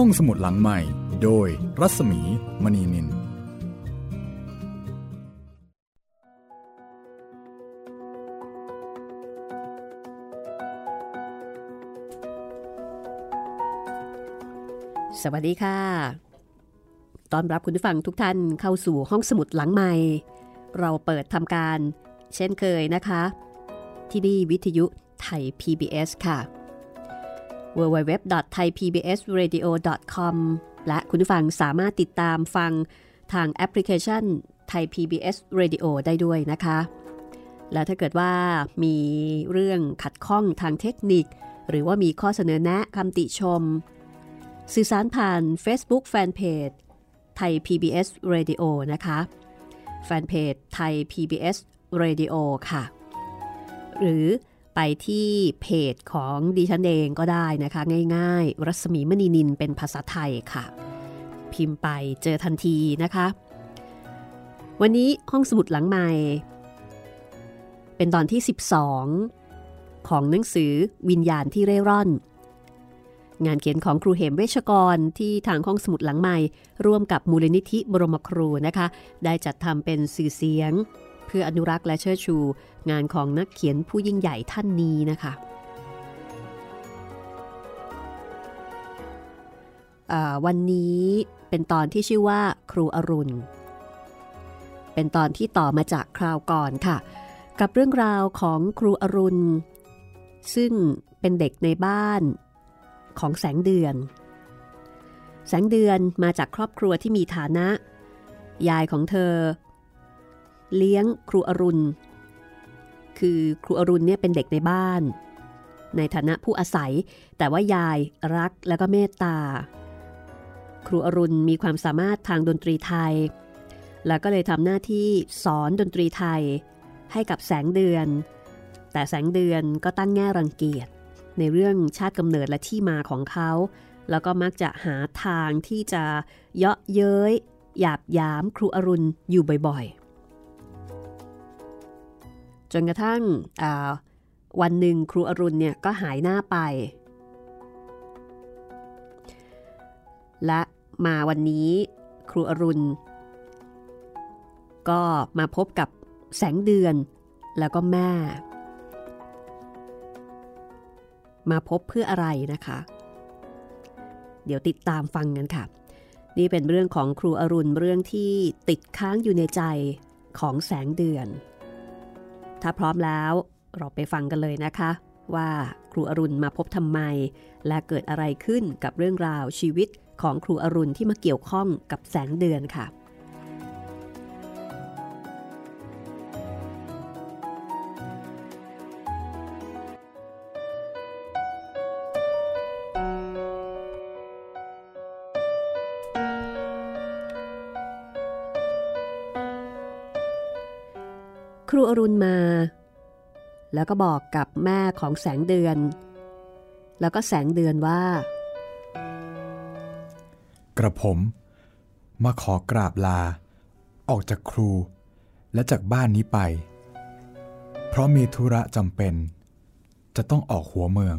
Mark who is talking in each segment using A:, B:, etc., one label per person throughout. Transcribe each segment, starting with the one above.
A: ห้องสมุดหลังใหม่ โดยรัศมีมณีนิน
B: สวัสดีค่ะ ตอนรับคุณผู้ฟังทุกท่านเข้าสู่ห้องสมุดหลังใหม่ เราเปิดทำการ เช่นเคยนะคะ ที่นี่วิทยุไทย PBS ค่ะ www.thaipbsradio.com และคุณผู้ฟังสามารถติดตามฟังทางแอปพลิเคชันไทย PBS Radio ได้ด้วยนะคะ และถ้าเกิดว่ามีเรื่องขัดข้องทางเทคนิค หรือว่ามีข้อเสนอแนะคำติชม สื่อสารผ่าน Facebook Fanpage ไทย PBS Radio นะคะ แฟนเพจไทย PBS Radio ค่ะ หรือ ไปที่เพจของดิฉันเองก็ได้นะคะ ง่าย ๆ รัศมีมณีนินเป็นภาษาไทยค่ะ พิมพ์ไปเจอทันทีนะคะ วันนี้ห้องสมุดหลังใหม่ เป็นตอนที่ 12 ของหนังสือวิญญาณที่เร่ร่อน งานเขียนของครูเหมเวชกรที่ทางห้องสมุดหลังใหม่ ร่วมกับมูลนิธิบรมครูนะคะ ได้จัดทำเป็นสื่อเสียง พื่ออนุรักษ์และเชิดชู งานของนักเขียนผู้ยิ่งใหญ่ท่านนี้นะคะวันนี้เป็นตอนที่ชื่อว่าครูอรุณ เป็นตอนที่ต่อมาจากคราวก่อนค่ะ กับเรื่องราวของครูอรุณ ซึ่งเป็นเด็กในบ้านของแสงเดือน แสงเดือนมาจากครอบครัวที่มีฐานะ ยายของเธอ เลี้ยงครูอรุณ คือครูอรุณเนี่ยเป็นเด็กในบ้าน ในฐานะผู้อาศัย แต่ว่ายายรักและก็เมตตา ครูอรุณมีความสามารถทางดนตรีไทย แล้วก็เลยทำหน้าที่สอนดนตรีไทย ให้กับแสงเดือน แต่แสงเดือนก็ตั้งแง่รังเกียจ ในเรื่องชาติกำเนิดและที่มาของเขา แล้วก็มักจะหาทางที่จะเยาะเย้ยหยาบยามครูอรุณอยู่บ่อยๆ นกระทั่งวันหนึ่งครูอรุณเนี่ยก็หายหน้าไป และมาวันนี้ครูอรุณ ก็มาพบกับแสงเดือนแล้วก็แม่ มาพบเพื่ออะไรนะคะ เดี๋ยวติดตามฟังกันค่ะ นี่เป็นเรื่องของครูอรุณเรื่องที่ติดค้างอยู่ในใจของแสงเดือน ถ้าพร้อมแล้วเราไปฟังกันเลยนะคะ ว่าครูอรุณมาพบทำไม และเกิดอะไรขึ้นกับเรื่องราวชีวิตของครูอรุณที่มาเกี่ยวข้องกับแสงเดือนค่ะ รูอรุณมา แล้วก็บอกกับแม่ของแสงเดือน แล้วก็แสงเดือนว่า
A: กระผมมาขอกราบลา ออกจากครู และจากบ้านนี้ไป เพราะมีธุระจำเป็น จะต้องออกหัวเมือง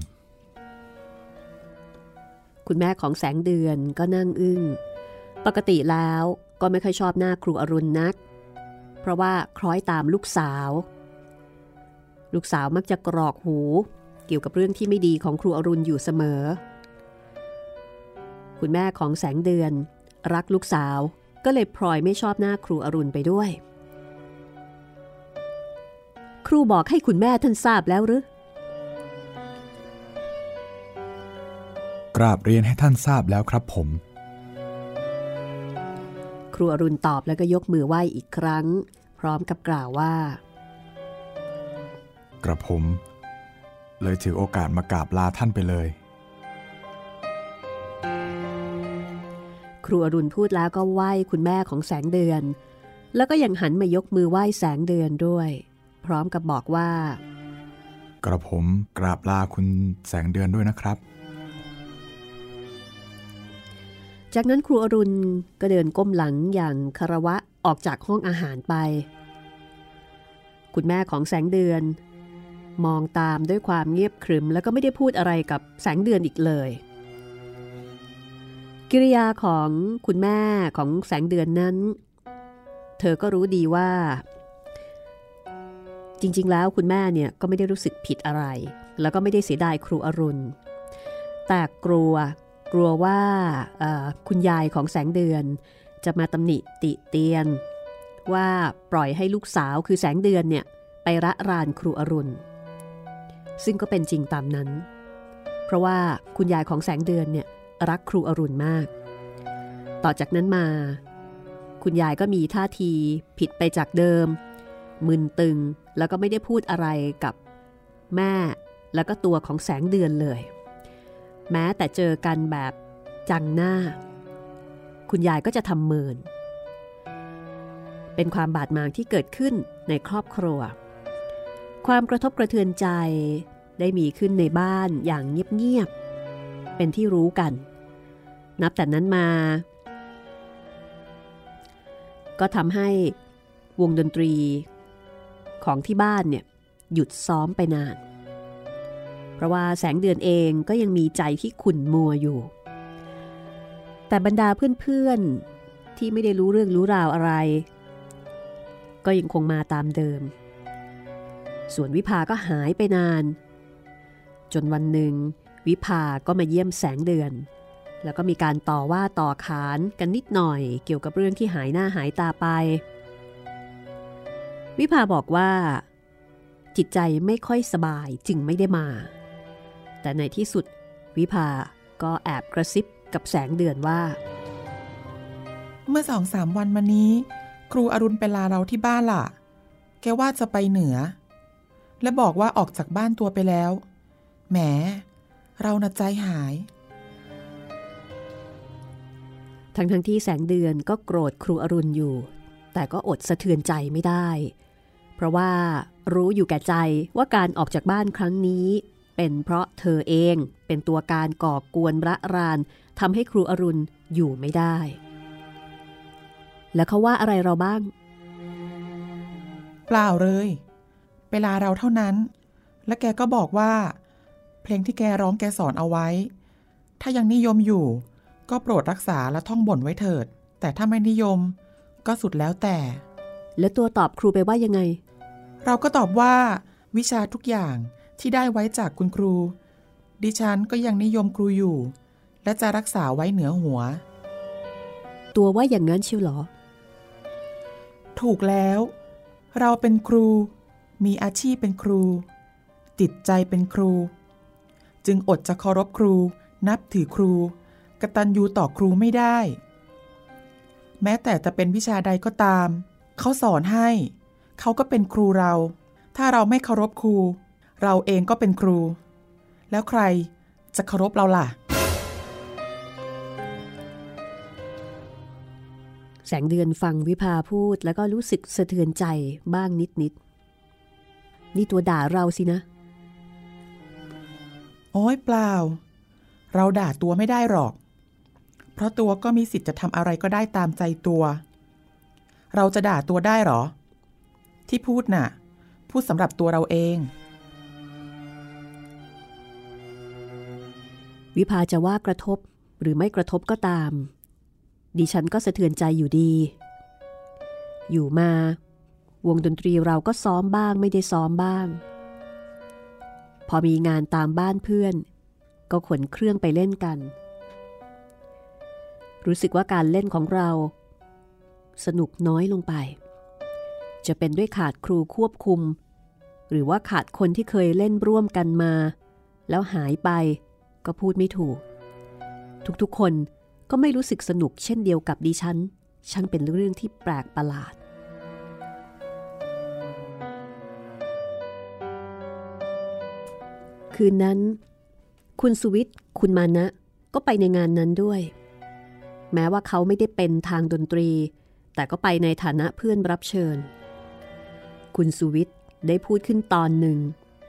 B: คุณแม่ของแสงเดือนก็นั่งอึง้ง ปกติแล้วก็ไม่ค่อยชอบหน้าครูอรุณนัก เพราะว่าคล้อยตามลูกสาว ลูกสาวมักจะกรอกหู เกี่ยวกับเรื่องที่ไม่ดีของครูอรุณอยู่เสมอ คุณแม่ของแสงเดือน รักลูกสาวก็เลยพลอยไม่ชอบหน้าครูอรุณไปด้วย ครูบอกให้คุณแม่ท่านทราบแล้วหรือ
A: กราบเรียนให้ท่านทราบแล้วครับผม
B: ครูอรุณตอบแล้วก็ยกมือไหว้อีกครั้ง พร้อมกับกล่าวว่า
A: กระผม เลยถือโอกาสมากราบลาท่านไปเลย
B: ครูอรุณพูดแล้วก็ไหว้คุณแม่ของแสงเดือน แล้วก็ยังหันมายกมือไหว้แสงเดือนด้วย พร้อมกับบอกว่า
A: กระผมกราบลาคุณแสงเดือนด้วยนะครับ
B: จากนั้นครูอรุณก็เดินก้มหลังอย่างคารวะออกจากห้องอาหารไป คุณแม่ของแสงเดือน มองตามด้วยความเงียบขรึม แล้วก็ไม่ได้พูดอะไรกับแสงเดือนอีกเลย กิริยาของคุณแม่ของแสงเดือนนั้น เธอก็รู้ดีว่า จริงๆ แล้วคุณแม่เนี่ยก็ไม่ได้รู้สึกผิดอะไร แล้วก็ไม่ได้เสียดายครูอรุณ แต่กลัว กลัวว่าคุณยายของแสงเดือน จะมาตำหนิติเตียน ว่าปล่อยให้ลูกสาวคือแสงเดือนเนี่ยไประรานครูอรุณ ซึ่งก็เป็นจริงตามนั้น เพราะว่าคุณยายของแสงเดือนเนี่ยรักครูอรุณมาก ต่อจากนั้นมา คุณยายก็มีท่าทีผิดไปจากเดิม มึนตึงแล้วก็ไม่ได้พูดอะไรกับแม่แล้วก็ตัวของแสงเดือนเลย แม้แต่เจอกันแบบจังหน้า คุณยายก็จะทำเมิน เป็นความบาดหมางที่เกิดขึ้นในครอบครัว ความกระทบกระเทือนใจได้มีขึ้นในบ้านอย่างเงียบๆ เป็นที่รู้กัน นับแต่นั้นมา ก็ทำให้วงดนตรีของที่บ้านเนี่ยหยุดซ้อมไปนาน เพราะว่าแสงเดือนเองก็ยังมีใจที่ขุ่นมัวอยู่ แต่บรรดาเพื่อนๆ ที่ไม่ได้รู้เรื่องรู้ราวอะไร ก็ยังคงมาตามเดิม ส่วนวิภาก็หายไปนาน จนวันหนึ่ง วิภาก็มาเยี่ยมแสงเดือน แล้วก็มีการต่อว่าต่อขานกันนิดหน่อยเกี่ยวกับเรื่องที่หายหน้าหายตาไป วิภาบอกว่าจิตใจไม่ค่อยสบายจึงไม่ได้มา แต่ในที่สุด วิภาก็แอบกระซิบกับแสงเดือนว่า
C: เมื่อสองสามวันมานี้ ครูอรุณไปลาเราที่บ้านล่ะ แกว่าจะไปเหนือ และบอกว่าออกจากบ้านตัวไปแล้ว แหม เราน่ะใจหาย
B: ทั้งทั้งที่แสงเดือนก็โกรธครูอรุณอยู่ แต่ก็อดสะเทือนใจไม่ได้ เพราะว่ารู้อยู่แก่ใจว่าการออกจากบ้านครั้งนี้ เป็นเพราะเธอเองเป็นตัวการก่อกวนระรานทำให้ครูอรุณอยู่ไม่ได้ แล้วเขาว่าอะไรเราบ้าง
C: เปล่าเลย เวลาเราเท่านั้น และแกก็บอกว่า เพลงที่แกร้องแกสอนเอาไว้ ถ้ายังนิยมอยู่ ก็โปรดรักษาและท่องบ่นไว้เถิด แต่ถ้าไม่นิยม ก็สุดแล้วแต่
B: แล้วตัวตอบครูไปว่ายังไง
C: เราก็ตอบว่า วิชาทุกอย่าง ที่ได้ไว้จากคุณครู ดิฉันก็ยังนิยมครูอยู่ และจะรักษาไว้เหนือหัว
B: ตัวว่าอย่างนั้นเชียวหรอ
C: ถูกแล้ว เราเป็นครู มีอาชีพเป็นครูติดใจเป็นครู จึงอดจะเคารพครู นับถือครูกตัญญูต่อครูไม่ได้ แม้แต่จะเป็นวิชาใดก็ตาม เขาสอนให้ เขาก็เป็นครูเรา ถ้าเราไม่เคารพครู เราเองก็เป็นครู แล้วใครจะเคารพเราล่ะ
B: แสงเดือนฟังวิภาพูดแล้วก็รู้สึกสะเทือนใจบ้างนิดนิดนี่ตัวด่าเราสินะ
C: โอ้ยเปล่า เราด่าตัวไม่ได้หรอก เพราะตัวก็มีสิทธิ์จะทำอะไรก็ได้ตามใจตัว เราจะด่าตัวได้หรอ ที่พูดน่ะ พูดสำหรับตัวเราเอง
B: วิภาจะว่ากระทบหรือไม่กระทบก็ตาม ดิฉันก็สะเทือนใจอยู่ดี อยู่มา วงดนตรีเราก็ซ้อมบ้างไม่ได้ซ้อมบ้าง พอมีงานตามบ้านเพื่อน ก็ขนเครื่องไปเล่นกัน รู้สึกว่าการเล่นของเรา สนุกน้อยลงไป จะเป็นด้วยขาดครูควบคุม หรือว่าขาดคนที่เคยเล่นร่วมกันมา แล้วหายไป ก็พูดไม่ถูก ทุกๆคนก็ไม่รู้สึกสนุกเช่นเดียวกับดิฉัน ช่างเป็นเรื่องที่แปลกประหลาด คืนนั้น คุณสุวิทย์คุณมานะ ก็ไปในงานนั้นด้วย แม้ว่าเขาไม่ได้เป็นทางดนตรี แต่ก็ไปในฐานะเพื่อนรับเชิญ คุณสุวิทย์ได้พูดขึ้นตอนหนึ่ง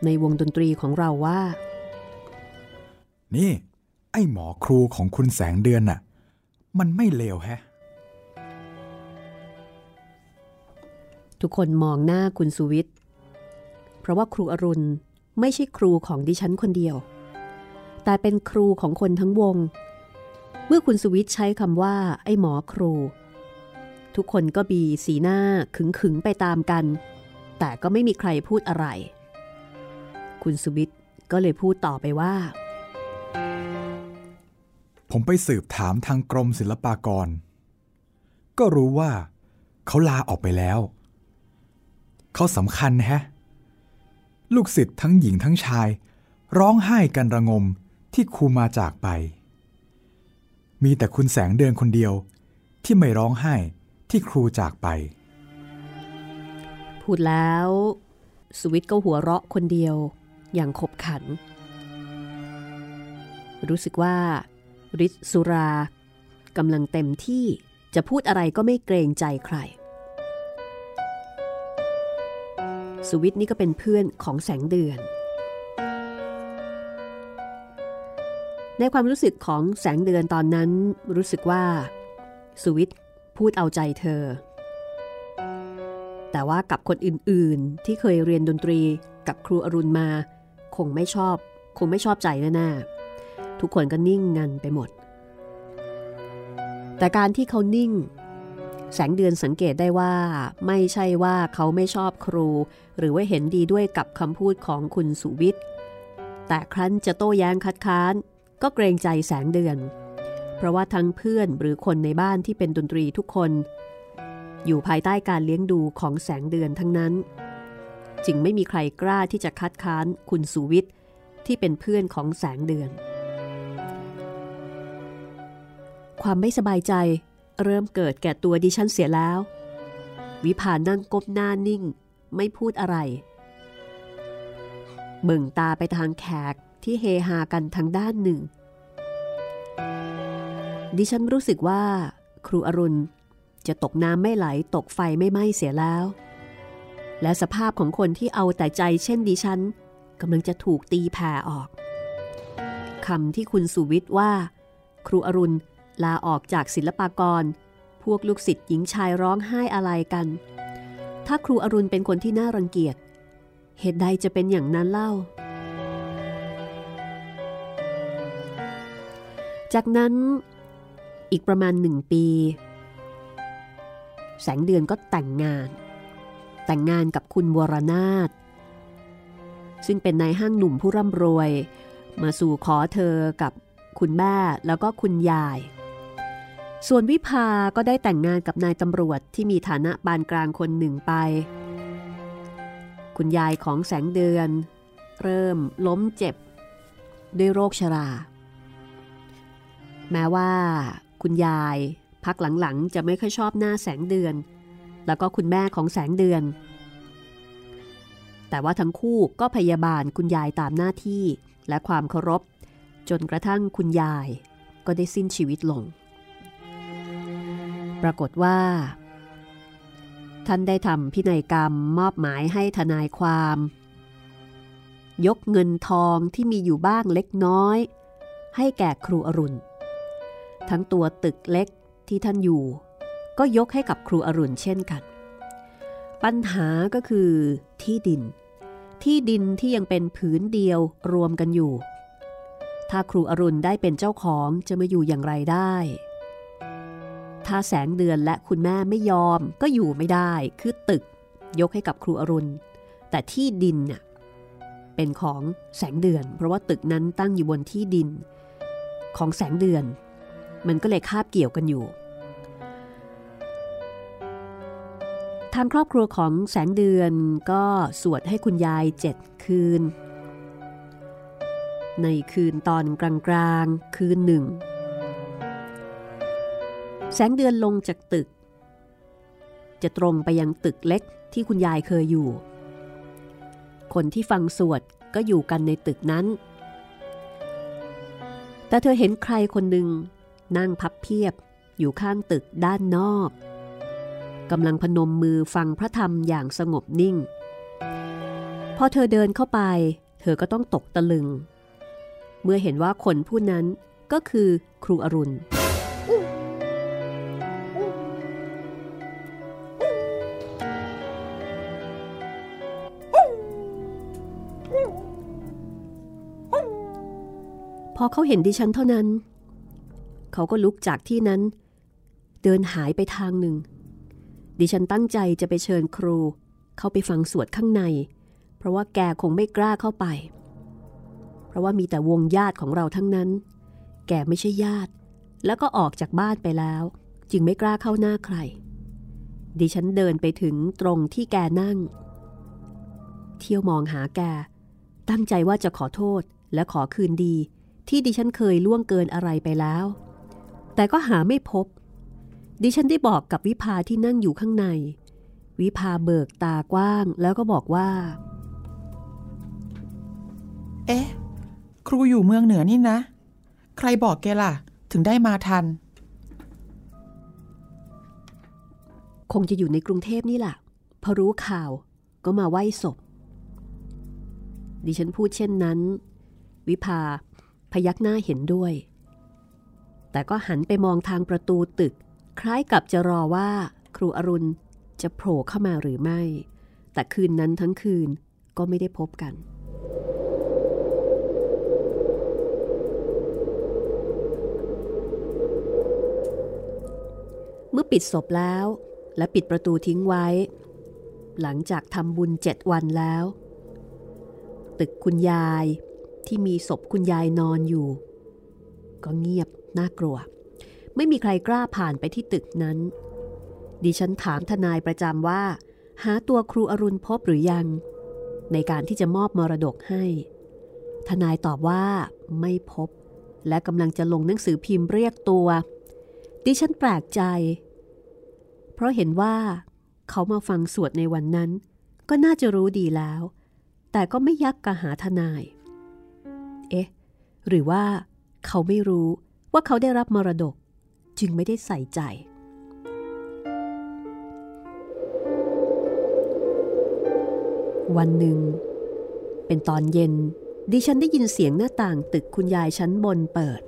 B: ในวงดนตรีของเราว่า
A: นี่ ไอ้หมอครูของคุณแสงเดือนน่ะ มันไม่เลวแฮะ
B: ทุกคนมองหน้าคุณสุวิทย์ เพราะว่าครูอรุณไม่ใช่ครูของดิฉันคนเดียว แต่เป็นครูของคนทั้งวง เมื่อคุณสุวิทย์ใช้คำว่า ไอ้หมอครู ทุกคนก็บีสีหน้าขึงขึงไปตามกัน แต่ก็ไม่มีใครพูดอะไร คุณสุวิทย์ก็เลยพูดต่อไปว่า
A: ผมไปสืบถามทางกรมศิลปากร ก็รู้ว่า เขาลาออกไปแล้ว เขาสำคัญแฮะ ลูกศิษย์ทั้งหญิงทั้งชาย ร้องไห้กันระงมที่ครูมาจากไป มีแต่คุณแสงเดือนคนเดียว ที่ไม่ร้องไห้ที่ครูจากไป
B: พูดแล้ว สวิทก็หัวเราะคนเดียวอย่างขบขัน รู้สึกว่า ฤทธิ์สุรากำลังเต็มที่จะพูดอะไรก็ไม่เกรงใจใคร สุวิทย์นี่ก็เป็นเพื่อนของแสงเดือน ในความรู้สึกของแสงเดือนตอนนั้นรู้สึกว่า สุวิทย์พูดเอาใจเธอ แต่ว่ากับคนอื่นๆที่เคยเรียนดนตรีกับครูอรุณมา คงไม่ชอบ คงไม่ชอบใจแน่ๆ ทุกคนก็นิ่งงันไปหมด แต่การที่เขานิ่ง แสงเดือนสังเกตได้ว่า ไม่ใช่ว่าเขาไม่ชอบครู หรือว่าเห็นดีด้วยกับคำพูดของคุณสุวิทย์ แต่ครั้นจะโต้แย้งคัดค้าน ก็เกรงใจแสงเดือน เพราะว่าทั้งเพื่อนหรือคนในบ้านที่เป็นดนตรีทุกคน อยู่ภายใต้การเลี้ยงดูของแสงเดือนทั้งนั้น จึงไม่มีใครกล้าที่จะคัดค้านคุณสุวิทย์ที่เป็นเพื่อนของแสงเดือน ความไม่สบายใจเริ่มเกิดแก่ตัวดิฉันเสียแล้ว วิภานั่งก้มหน้านิ่ง ไม่พูดอะไรเบิ่งตาไปทางแขกที่เฮฮากันทางด้านหนึ่ง ดิฉันรู้สึกว่า ครูอรุณจะตกน้ำไม่ไหลตกไฟไม่ไหม้เสียแล้ว และสภาพของคนที่เอาแต่ใจเช่นดิฉันกำลังจะถูกตีแผ่ออกคำที่คุณสุวิทย์ว่า ครูอรุณ ลาออกจากศิลปากร พวกลูกศิษย์หญิงชายร้องไห้อะไรกัน ถ้าครูอรุณเป็นคนที่น่ารังเกียจ เหตุใดจะเป็นอย่างนั้นเล่า จากนั้นอีกประมาณหนึ่งปี แสงเดือนก็แต่งงาน แต่งงานกับคุณวรนาถซึ่งเป็นนายห้างหนุ่มผู้ร่ำรวย มาสู่ขอเธอกับคุณแม่แล้วก็คุณยาย ส่วนวิภาก็ได้แต่งงานกับนายตำรวจที่มีฐานะปานกลางคนหนึ่งไป คุณยายของแสงเดือน เริ่มล้มเจ็บ ด้วยโรคชรา แม้ว่า คุณยายพักหลังๆ จะไม่ค่อยชอบหน้าแสงเดือน แล้วก็คุณแม่ของแสงเดือน แต่ว่าทั้งคู่ก็พยาบาลคุณยายตามหน้าที่และความเคารพ จนกระทั่งคุณยายก็ได้สิ้นชีวิตลง ปรากฏว่า ท่านได้ทำพินัยกรรมมอบหมายให้ทนายความ ยกเงินทองที่มีอยู่บ้างเล็กน้อย ให้แก่ครูอรุณ ทั้งตัวตึกเล็กที่ท่านอยู่ ก็ยกให้กับครูอรุณเช่นกัน ปัญหาก็คือที่ดิน ที่ดินที่ยังเป็นผืนเดียวรวมกันอยู่ ถ้าครูอรุณได้เป็นเจ้าของจะมาอยู่อย่างไรได้ ถ้าแสงเดือนและคุณแม่ไม่ยอมก็อยู่ไม่ได้ คือตึกยกให้กับครูอรุณ แต่ที่ดินน่ะเป็นของแสงเดือน เพราะว่าตึกนั้นตั้งอยู่บนที่ดิน ของแสงเดือน มันก็เลยคาบเกี่ยวกันอยู่ ทางครอบครัวของแสงเดือนก็สวดให้คุณยายเจ็ดคืน ในคืนตอนกลางๆคืนหนึ่ง แสงเดือนลงจากตึก จะตรงไปยังตึกเล็กที่คุณยายเคยอยู่ คนที่ฟังสวดก็อยู่กันในตึกนั้น แต่เธอเห็นใครคนหนึ่งนั่งพับเพียบอยู่ข้างตึกด้านนอกกำลังพนมมือฟังพระธรรมอย่างสงบนิ่ง พอเธอเดินเข้าไป เธอก็ต้องตกตะลึง เมื่อเห็นว่าคนผู้นั้นก็คือครูอรุณ พอเขาเห็นดิฉันเท่านั้น เขาก็ลุกจากที่นั้น เดินหายไปทางหนึ่ง ดิฉันตั้งใจจะไปเชิญครู เข้าไปฟังสวดข้างใน เพราะว่าแกคงไม่กล้าเข้าไป เพราะว่ามีแต่วงญาติของเราทั้งนั้น แกไม่ใช่ญาติ แล้วก็ออกจากบ้านไปแล้ว จึงไม่กล้าเข้าหน้าใคร ดิฉันเดินไปถึงตรงที่แกนั่ง เที่ยวมองหาแก ตั้งใจว่าจะขอโทษและขอคืนดี ที่ดิฉันเคยล่วงเกินอะไรไปแล้ว แต่ก็หาไม่พบ ดิฉันได้บอกกับวิภาที่นั่งอยู่ข้างใน วิภาเบิกตากว้างแล้วก็บอกว่า
C: เอ๊ะ ครูอยู่เมืองเหนือนี่นะ ใครบอกแกล่ะ ถึงได้มาทัน
B: คงจะอยู่ในกรุงเทพนี่แหละพอรู้ข่าวก็มาไหว้ศพ ดิฉันพูดเช่นนั้น วิภา พยักหน้าเห็นด้วย แต่ก็หันไปมองทางประตูตึก คล้ายกับจะรอว่าครูอรุณจะโผล่เข้ามาหรือไม่ แต่คืนนั้นทั้งคืนก็ไม่ได้พบกัน เมื่อปิดศพแล้วและปิดประตูทิ้งไว้ หลังจากทำบุญเจ็ดวันแล้ว ตึกคุณยาย ที่มีศพคุณยายนอนอยู่ ก็เงียบน่ากลัว ไม่มีใครกล้าผ่านไปที่ตึกนั้น ดิฉันถามทนายประจำว่า หาตัวครูอรุณพบหรือยัง ในการที่จะมอบมรดกให้ ทนายตอบว่าไม่พบ และกำลังจะลงหนังสือพิมพ์เรียกตัว ดิฉันแปลกใจ เพราะเห็นว่า เขามาฟังสวดในวันนั้น ก็น่าจะรู้ดีแล้ว แต่ก็ไม่ยักกะหาทนาย เอ๊ะ หรือว่าเขาไม่รู้ว่าเขาได้รับมรดกจึงไม่ได้ใส่ใจ วันหนึ่ง เป็นตอนเย็น ดิฉันได้ยินเสียงหน้าต่างตึกคุณยายชั้นบนเปิด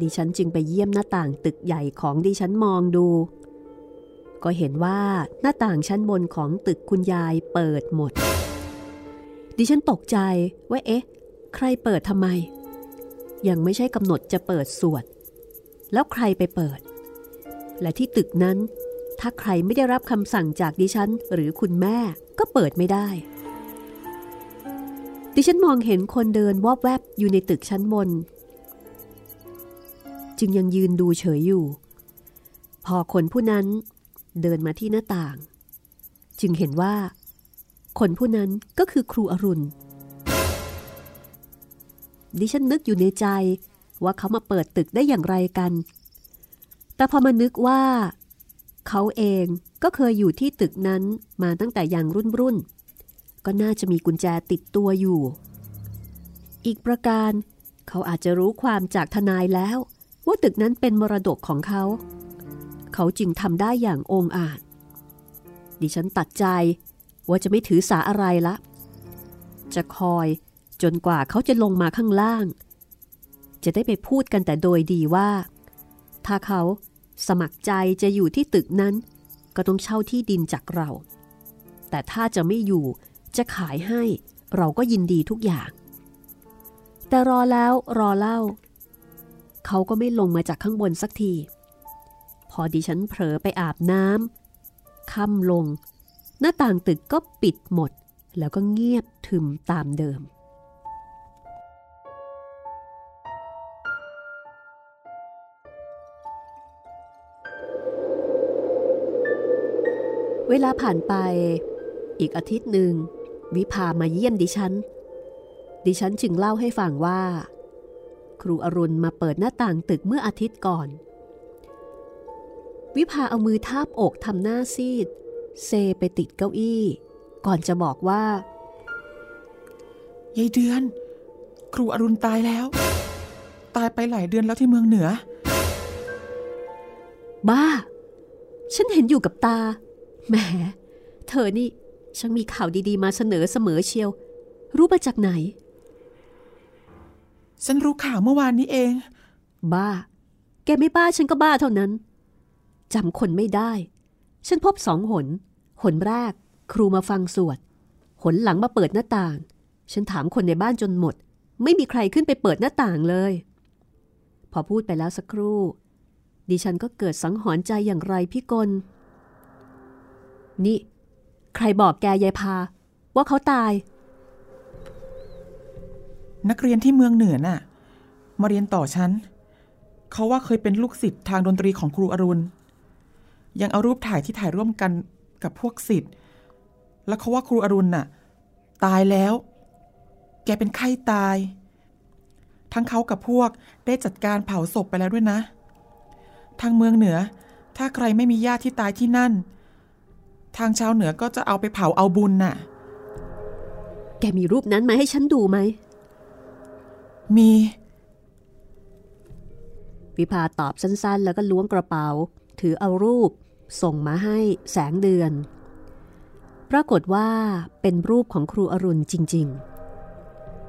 B: ดิฉันจึงไปเยี่ยมหน้าต่างตึกใหญ่ของดิฉันมองดู ก็เห็นว่าหน้าต่างชั้นบนของตึกคุณยายเปิดหมด ดิฉันตกใจว่าเอ๊ะ ใครเปิดทำไม ยังไม่ใช่กำหนดจะเปิดสวด แล้วใครไปเปิด และที่ตึกนั้น ถ้าใครไม่ได้รับคำสั่งจากดิฉันหรือคุณแม่ก็เปิดไม่ได้ ดิฉันมองเห็นคนเดินวอบแวบอยู่ในตึกชั้นบน จึงยังยืนดูเฉยอยู่ พอคนผู้นั้นเดินมาที่หน้าต่าง จึงเห็นว่า คนผู้นั้นก็คือครูอรุณ ดิฉันนึกอยู่ในใจ ว่าเขามาเปิดตึกได้อย่างไรกัน แต่พอมานึกว่า เขาเองก็เคยอยู่ที่ตึกนั้นมาตั้งแต่อยังรุ่นรุ่น ก็น่าจะมีกุญแจติดตัวอยู่ อีกประการ เขาอาจจะรู้ความจากทนายแล้ว ว่าตึกนั้นเป็นมรดกของเขา เขาจึงทำได้อย่างองอาจ ดิฉันตัดใจว่าจะไม่ถือสาอะไรละ จะคอย จนกว่าเขาจะลงมาข้างล่าง จะได้ไปพูดกันแต่โดยดีว่า ถ้าเขาสมัครใจจะอยู่ที่ตึกนั้น ก็ต้องเช่าที่ดินจากเรา แต่ถ้าจะไม่อยู่จะขายให้เราก็ยินดีทุกอย่าง แต่รอแล้วรอเล่า เขาก็ไม่ลงมาจากข้างบนสักที พอดิฉันเผลอไปอาบน้ำค่ำลง หน้าต่างตึกก็ปิดหมด แล้วก็เงียบทึมตามเดิม เวลาผ่านไป อีกอาทิตย์หนึ่ง วิภามาเยี่ยมดิฉัน ดิฉันจึงเล่าให้ฟังว่า ครูอรุณมาเปิดหน้าต่างตึกเมื่ออาทิตย์ก่อน วิภาเอามือทาบอกทำหน้าซีด เซไปติดเก้าอี้ ก่อนจะบอกว่า
C: ยายเดือน ครูอรุณตายแล้ว ตายไปหลายเดือนแล้วที่เมืองเหนือ
B: บ้า ฉันเห็นอยู่กับตา แหม เธอนี่ช่างมีข่าวดีๆ มาเสนอเสมอเชียว รู้มาจากไหน
C: ฉันรู้ข่าวเมื่อวานนี้เอง
B: บ้า แกไม่บ้าฉันก็บ้าเท่านั้นจำคนไม่ได้ ฉันพบสองหน หนแรก ครูมาฟังสวด หนหลังมาเปิดหน้าต่าง ฉันถามคนในบ้านจนหมด ไม่มีใครขึ้นไปเปิดหน้าต่างเลย พอพูดไปแล้วสักครู่ ดิฉันก็เกิดสังหรณ์ใจอย่างไรพี่กล นี่ ใครบอกแกยายพา ว่าเขาตาย
C: นักเรียนที่เมืองเหนือน่ะ มาเรียนต่อฉัน เขาว่าเคยเป็นลูกศิษย์ทางดนตรีของครูอรุณ ยังเอารูปถ่ายที่ถ่ายร่วมกันกับพวกศิษย์ แล้วเขาว่าครูอรุณน่ะ ตายแล้ว แกเป็นไข้ตาย ทั้งเขากับพวกได้จัดการเผาศพไปแล้วด้วยนะ ทางเมืองเหนือ ถ้าใครไม่มีญาติที่ตายที่นั่น ทางชาวเหนือก็จะเอาไปเผาเอาบุญน่ะ
B: แกมีรูปนั้นมาให้ฉันดูไหม
C: มี
B: วิภาตอบสั้นๆ แล้วก็ล้วงกระเป๋า ถือเอารูป ส่งมาให้แสงเดือน ปรากฏว่าเป็นรูปของครูอรุณจริง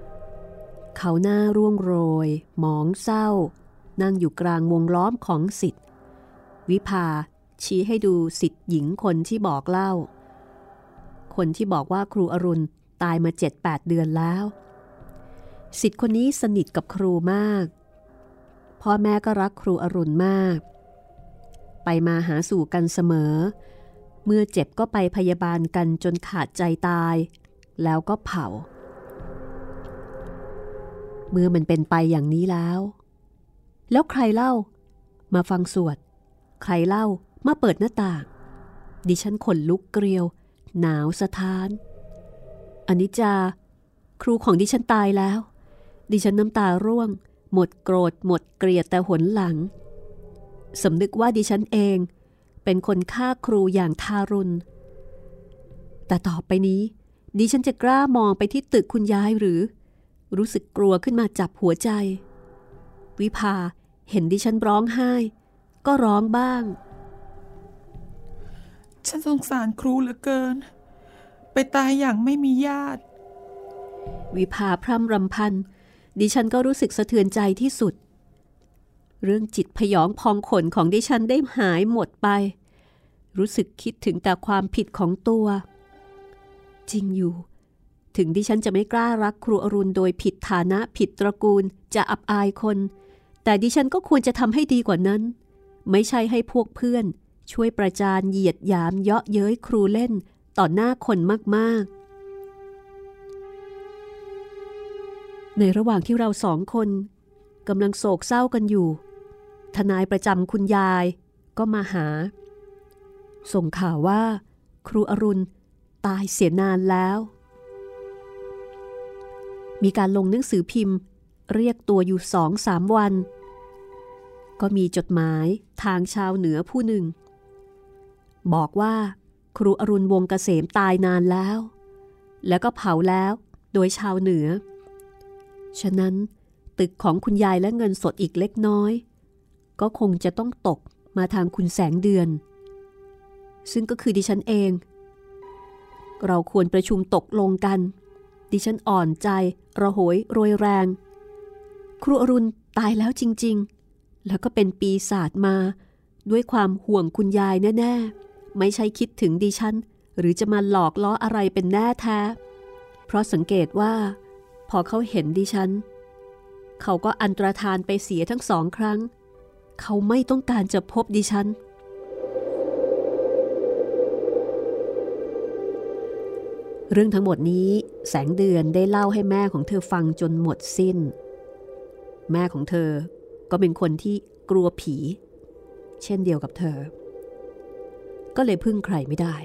B: ๆ เขาหน้าร่วงโรย หมองเศร้า นั่งอยู่กลางวงล้อมของสิทธิ์ วิภา ชี้ให้ดูสิทธิ์หญิงคนที่บอกเล่า คนที่บอกว่าครูอรุณตายมาเจ็ดแปดเดือนแล้ว สิทธิ์คนนี้สนิทกับครูมาก พ่อแม่ก็รักครูอรุณมาก ไปมาหาสู่กันเสมอ เมื่อเจ็บก็ไปพยาบาลกันจนขาดใจตาย แล้วก็เผา เมื่อมันเป็นไปอย่างนี้แล้ว แล้วใครเล่า มาฟังสวด ใครเล่า มาเปิดหน้าต่าง ดิฉันขนลุกเกลียว หนาวสะท้านอนิจจา ครูของดิฉันตายแล้ว ดิฉันน้ำตาร่วง หมดโกรธ หมดเกลียดแต่หนหลังสำนึกว่าดิฉันเอง เป็นคนฆ่าครูอย่างทารุณ แต่ต่อไปนี้ ดิฉันจะกล้ามองไปที่ตึกคุณยายหรือ รู้สึกกลัวขึ้นมาจับหัวใจ วิภาเห็นดิฉันร้องไห้ ก็ร้องบ้าง
C: ฉันสงสารครูเหลือเกิน ไปตายอย่างไม่มีญาติ
B: วิภาพร่ำรำพัน ดิฉันก็รู้สึกสะเทือนใจที่สุด เรื่องจิตพยองพองขนของดิฉันได้หายหมดไป รู้สึกคิดถึงแต่ความผิดของตัว จริงอยู่ ถึงดิฉันจะไม่กล้ารักครูอรุณโดยผิดฐานะผิดตระกูลจะอับอายคน แต่ดิฉันก็ควรจะทำให้ดีกว่านั้น ไม่ใช่ให้พวกเพื่อน ช่วยประจานเหยียดหยามเยาะเย้ยครูเล่นต่อหน้าคนมากๆ ในระหว่างที่เราสองคนกำลังโศกเศร้ากันอยู่ ทนายประจำคุณยายก็มาหา ส่งข่าวว่า ครูอรุณตายเสียนานแล้ว มีการลงหนังสือพิมพ์ เรียกตัวอยู่สองสามวัน ก็มีจดหมายทางชาวเหนือผู้หนึ่ง บอกว่าครูอรุณวงเกษมตายนานแล้ว แล้วก็เผาแล้วโดยชาวเหนือ ฉะนั้นตึกของคุณยายและเงินสดอีกเล็กน้อย ก็คงจะต้องตกมาทางคุณแสงเดือน ซึ่งก็คือดิฉันเอง เราควรประชุมตกลงกัน ดิฉันอ่อนใจ ระโหยโรยแรง ครูอรุณตายแล้วจริง ๆ แล้วก็เป็นปีศาจมาด้วยความห่วงคุณยายแน่ ๆ ไม่ใช่คิดถึงดิฉัน หรือจะมาหลอกล้ออะไรเป็นแน่แท้ เพราะสังเกตว่า พอเขาเห็นดิฉัน เขาก็อันตรธานไปเสียทั้งสองครั้ง เขาไม่ต้องการจะพบดิฉัน เรื่องทั้งหมดนี้แสงเดือนได้เล่าให้แม่ของเธอฟังจนหมดสิ้น แม่ของเธอก็เป็นคนที่กลัวผี เช่นเดียวกับเธอ ก็เลยพึ่งใครไม่ได้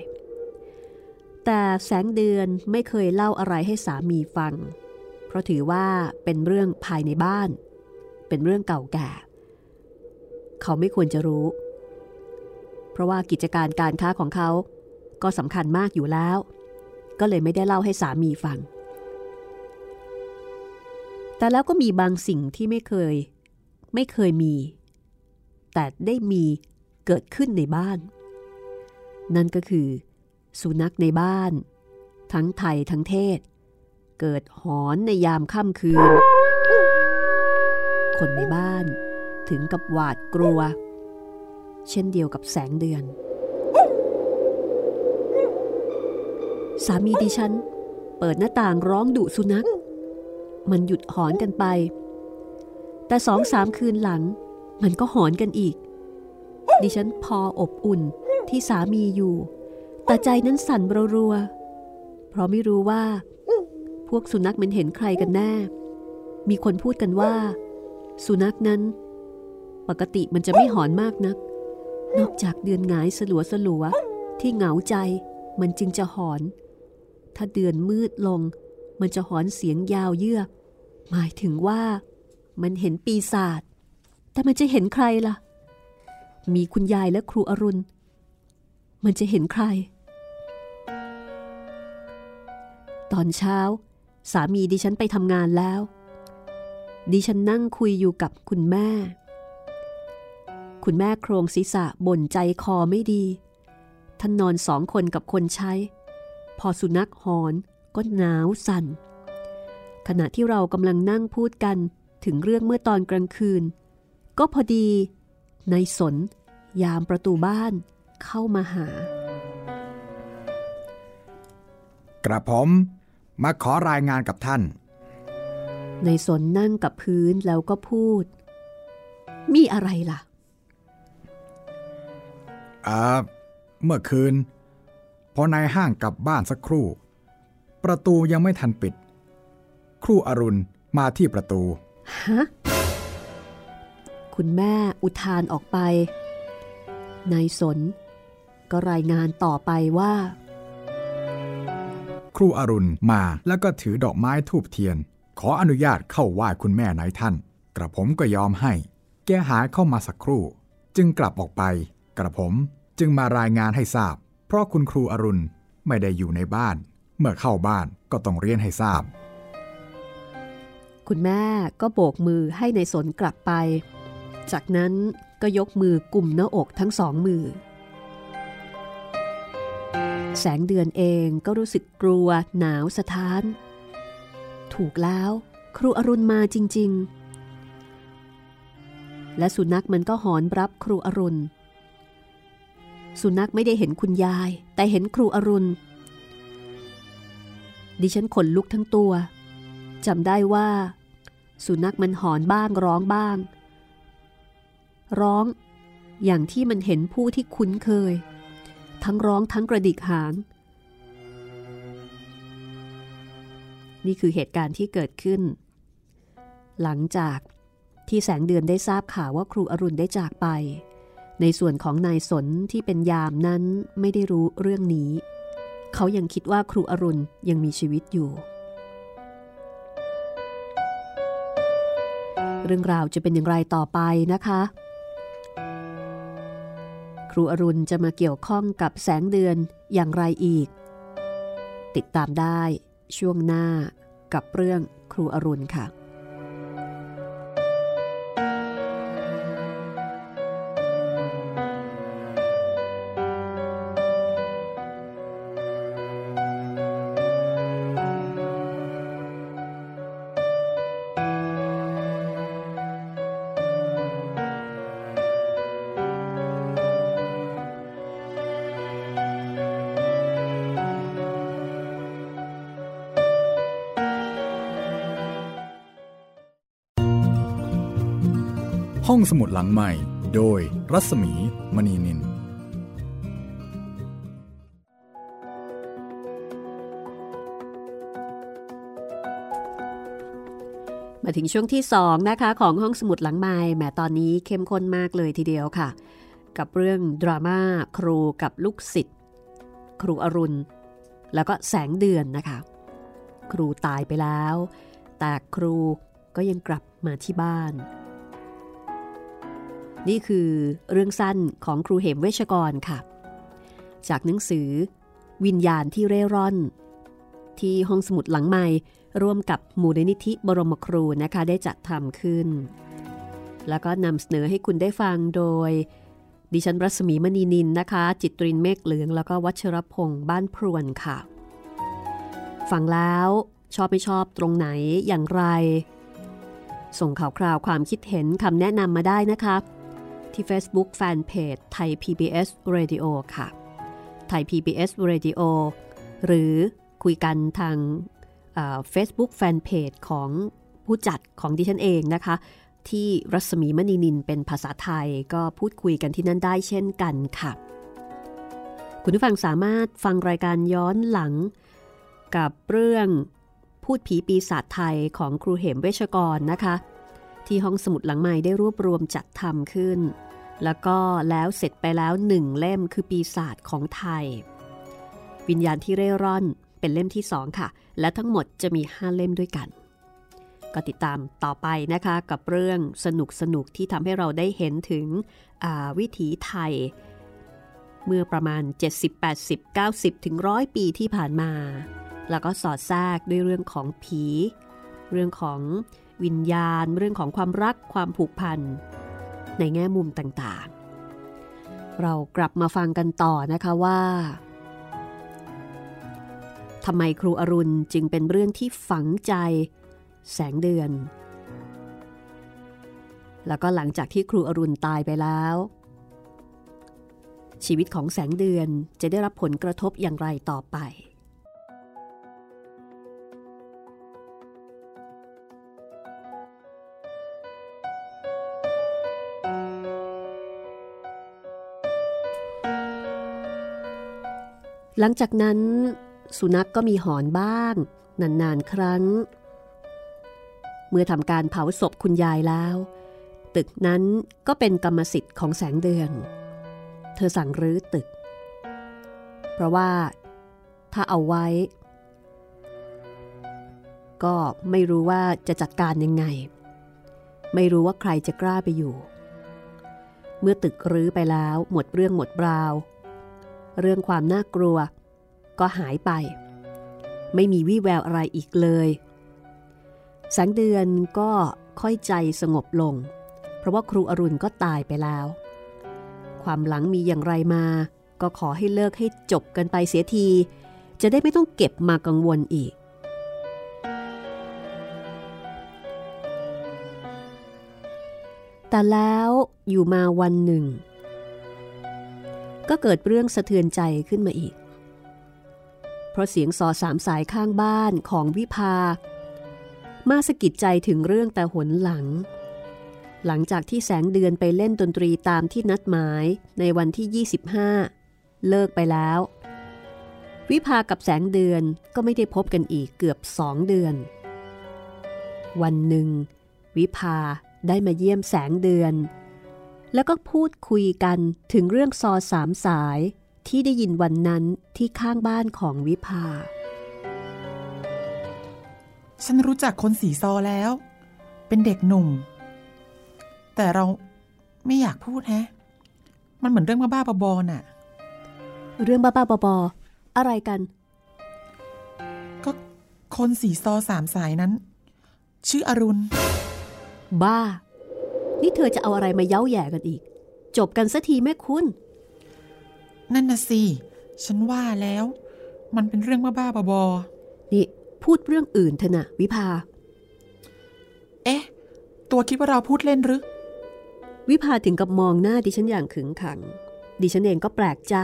B: แต่แสงเดือนไม่เคยเล่าอะไรให้สามีฟัง เพราะถือว่าเป็นเรื่องภายในบ้าน เป็นเรื่องเก่าแก่ เขาไม่ควรจะรู้ เพราะว่ากิจการการค้าของเขาก็สำคัญมากอยู่แล้ว ก็เลยไม่ได้เล่าให้สามีฟัง แต่แล้วก็มีบางสิ่งที่ไม่เคย ไม่เคยมี แต่ได้มีเกิดขึ้นในบ้าน นั่นก็คือ สุนัขในบ้าน ทั้งไทยทั้งเทศ เกิดหอนในยามค่ำคืน คนในบ้านถึงกับหวาดกลัว เช่นเดียวกับแสงเดือน สามีดิฉัน เปิดหน้าต่างร้องดุสุนัข มันหยุดหอนกันไป แต่สองสามคืนหลัง มันก็หอนกันอีก ดิฉันพออบอุ่น ที่สามีอยู่ แต่ใจนั้นสั่นรัวๆเพราะไม่รู้ว่า พวกสุนัขมันเห็นใครกันแน่ มีคนพูดกันว่า สุนัขนั้น ปกติมันจะไม่หอนมากนัก นอกจากเดือนหงายสลัวสลัวที่เหงาใจมันจึงจะหอน ถ้าเดือนมืดลง มันจะหอนเสียงยาวเยือก หมายถึงว่า มันเห็นปีศาจแต่มันจะเห็นใครล่ะ มีคุณยายและครูอรุณ มันจะเห็นใคร ตอนเช้า สามีดิฉันไปทำงานแล้ว ดิฉันนั่งคุยอยู่กับคุณแม่ คุณแม่โครงศีรษะบ่นใจคอไม่ดี ท่านนอนสองคนกับคนใช้ พอสุนัขหอนก็หนาวสั่น ขณะที่เรากำลังนั่งพูดกันถึงเรื่องเมื่อตอนกลางคืน ก็พอดี ในสน ยามประตูบ้าน เข้ามาหา
A: กระผมมาขอรายงานกับท่าน
B: ในสนนั่งกับพื้นแล้วก็พูด มีอะไรล่ะ
A: อ่าเมื่อคืน พอนายห้างกลับบ้านสักครู่ ประตูยังไม่ทันปิด ครูอรุณมาที่ประตู
B: ฮะคุณแม่อุทานออกไป นายสน ก็รายงานต่อไปว่า
A: ครูอรุณมาแล้วก็ถือดอกไม้ทูบเทียน ขออนุญาตเข้าไหว้คุณแม่นายท่าน กระผมก็ยอมให้ แกหายเข้ามาสักครู่ จึงกลับออกไป กระผมจึงมารายงานให้ทราบ เพราะคุณครูอรุณไม่ได้อยู่ในบ้าน เมื่อเข้าบ้านก็ต้องเรียนให้ทราบ
B: คุณแม่ก็โบกมือให้ในายสนกลับไป จากนั้นก็ยกมือกลุ่มหน้าอกทั้งสองมือ แสงเดือนเองก็รู้สึกกลัวหนาวสะท้าน ถูกแล้ว ครูอรุณมาจริง ๆ และสุนัขมันก็หอนรับครูอรุณ สุนัขไม่ได้เห็นคุณยาย แต่เห็นครูอรุณ ดิฉันขนลุกทั้งตัวจำได้ว่า สุนัขมันหอนบ้างร้องบ้าง ร้อง อย่างที่มันเห็นผู้ที่คุ้นเคย ทั้งร้องทั้งกระดิกหาง นี่คือเหตุการณ์ที่เกิดขึ้น หลังจากที่แสงเดือนได้ทราบข่าวว่าครูอรุณได้จากไป ในส่วนของนายสนที่เป็นยามนั้นไม่ได้รู้เรื่องนี้ เขายังคิดว่าครูอรุณยังมีชีวิตอยู่ เรื่องราวจะเป็นอย่างไรต่อไปนะคะ ครูอรุณจะมาเกี่ยวข้องกับแสงเดือนอย่างไรอีก ติดตามได้ช่วงหน้ากับเรื่องครูอรุณค่ะ
A: สมุดหลังใหม่ โดยรัศมีมณีนิน
B: มาถึงช่วงที่ 2 นะคะ ของห้องสมุดหลังไม้แหมตอนนี้เข้มข้นมากเลยทีเดียวค่ะ กับเรื่องดราม่าครูกับลูกศิษย์ครูอรุณ แล้วก็แสงเดือนนะคะ ครูตายไปแล้ว แต่ครูก็ยังกลับมาที่บ้าน นี่คือเรื่องสั้นของครูเหมเวชกรค่ะ จากหนังสือ วิญญาณที่เร่ร่อน ที่ห้องสมุดหลังใหม่ร่วมกับมูลนิธิบรมครูนะคะได้จัดทำขึ้น แล้วก็นำเสนอให้คุณได้ฟังโดย ดิฉันรัศมีมณีนินนะคะ จิตรินเมฆเหลือง แล้วก็วัชรพงศ์บ้านพรวนค่ะ ฟังแล้วชอบไม่ชอบตรงไหนอย่างไร ส่งข่าวคราวความคิดเห็นคำแนะนำมาได้นะคะ ที่ Facebook Fanpage ไทย PBS Radio ค่ะ ไทย PBS Radio หรือคุยกันทางเฟซบุ๊กแฟนเพจของผู้จัดของดิฉันเองนะคะ ที่รัศมีมณีนินเป็นภาษาไทยก็พูดคุยกันที่นั่นได้เช่นกันค่ะ คุณผู้ฟังสามารถฟังรายการย้อนหลัง กับเรื่องพูดผีปีศาจไทยของครูเหมเวชกรนะคะ ที่ห้องสมุดหลังใหม่ได้รวบรวมจัดทำขึ้น แล้วก็แล้วเสร็จไปแล้วหนึ่งเล่มคือปีศาจของไทย วิญญาณที่เร่ร่อนเป็นเล่มที่สองค่ะ และทั้งหมดจะมีห้าเล่มด้วยกัน ก็ติดตามต่อไปนะคะกับเรื่องสนุกสนุกที่ทำให้เราได้เห็นถึงวิถีไทย เมื่อประมาณ 70 80 90 ถึงร้อยปีที่ผ่านมา แล้วก็สอดแทรกด้วยเรื่องของผี เรื่องของ วิญญาณ เรื่องของความรักความผูกพัน ในแง่มุมต่างๆ เรากลับมาฟังกันต่อนะคะว่าทำไมครูอรุณจึงเป็นเรื่องที่ฝังใจ แสงเดือน แล้วก็หลังจากที่ครูอรุณตายไปแล้ว ชีวิตของแสงเดือนจะได้รับผลกระทบอย่างไรต่อไป หลังจากนั้น สุนัขกก็มีหอนบ้าง นานๆครั้ง เมื่อทำการเผาศพคุณยายแล้ว ตึกนั้นก็เป็นกรรมสิทธิ์ของแสงเดือน เธอสั่งรื้อตึก เพราะว่าถ้าเอาไว้ ก็ไม่รู้ว่าจะจัดการยังไง ไม่รู้ว่าใครจะกล้าไปอยู่ เมื่อตึกรื้อไปแล้วหมดเรื่องหมดราว เรื่องความน่ากลัว ก็หายไป ไม่มีวี่แววอะไรอีกเลยแสงเดือนก็ค่อยใจสงบลง เพราะว่าครูอรุณก็ตายไปแล้ว ความหลังมีอย่างไรมา ก็ขอให้เลิกให้จบกันไปเสียที จะได้ไม่ต้องเก็บมากังวลอีก แต่แล้วอยู่มาวันหนึ่ง ก็เกิดเรื่องสะเทือนใจขึ้นมาอีก เพราะเสียงสอสามสายข้างบ้านของวิภา มาสกิดใจถึงเรื่องแต่หนหลัง หลังจากที่แสงเดือนไปเล่นดนตรีตามที่นัดหมายในวันที่ 25 เลิกไปแล้ว วิภากับแสงเดือนก็ไม่ได้พบกันอีกเกือบสองเดือน วันหนึ่ง วิภาได้มาเยี่ยมแสงเดือน แล้วก็พูดคุยกันถึงเรื่องซอสามสายที่ได้ยินวันนั้นที่ข้างบ้านของวิภา
C: ฉันรู้จักคนสีซอแล้ว เป็นเด็กหนุ่ม แต่เราไม่อยากพูดแฮะ มันเหมือนเรื่องบ้าๆบอๆน่ะ
B: เรื่องบ้าๆบอๆอะไรกัน
C: ก็คนสีซอสามสายนั้น ชื่ออรุณ
B: บ้า นี่เธอจะเอาอะไรมาเย้าแย่กันอีก จบกันสัทีแม่คุณ
C: นั่นน่ะสิ ฉันว่าแล้ว มันเป็นเรื่องบ้าๆบอ
B: ๆนี่พูดเรื่องอื่นเถอะนะวิภา
C: เอ๊ะ ตัวคิดว่าเราพูดเล่นหรือ
B: วิภาถึงกับมองหน้าดิฉันอย่างขึงขัง ดิฉันเองก็แปลกใจ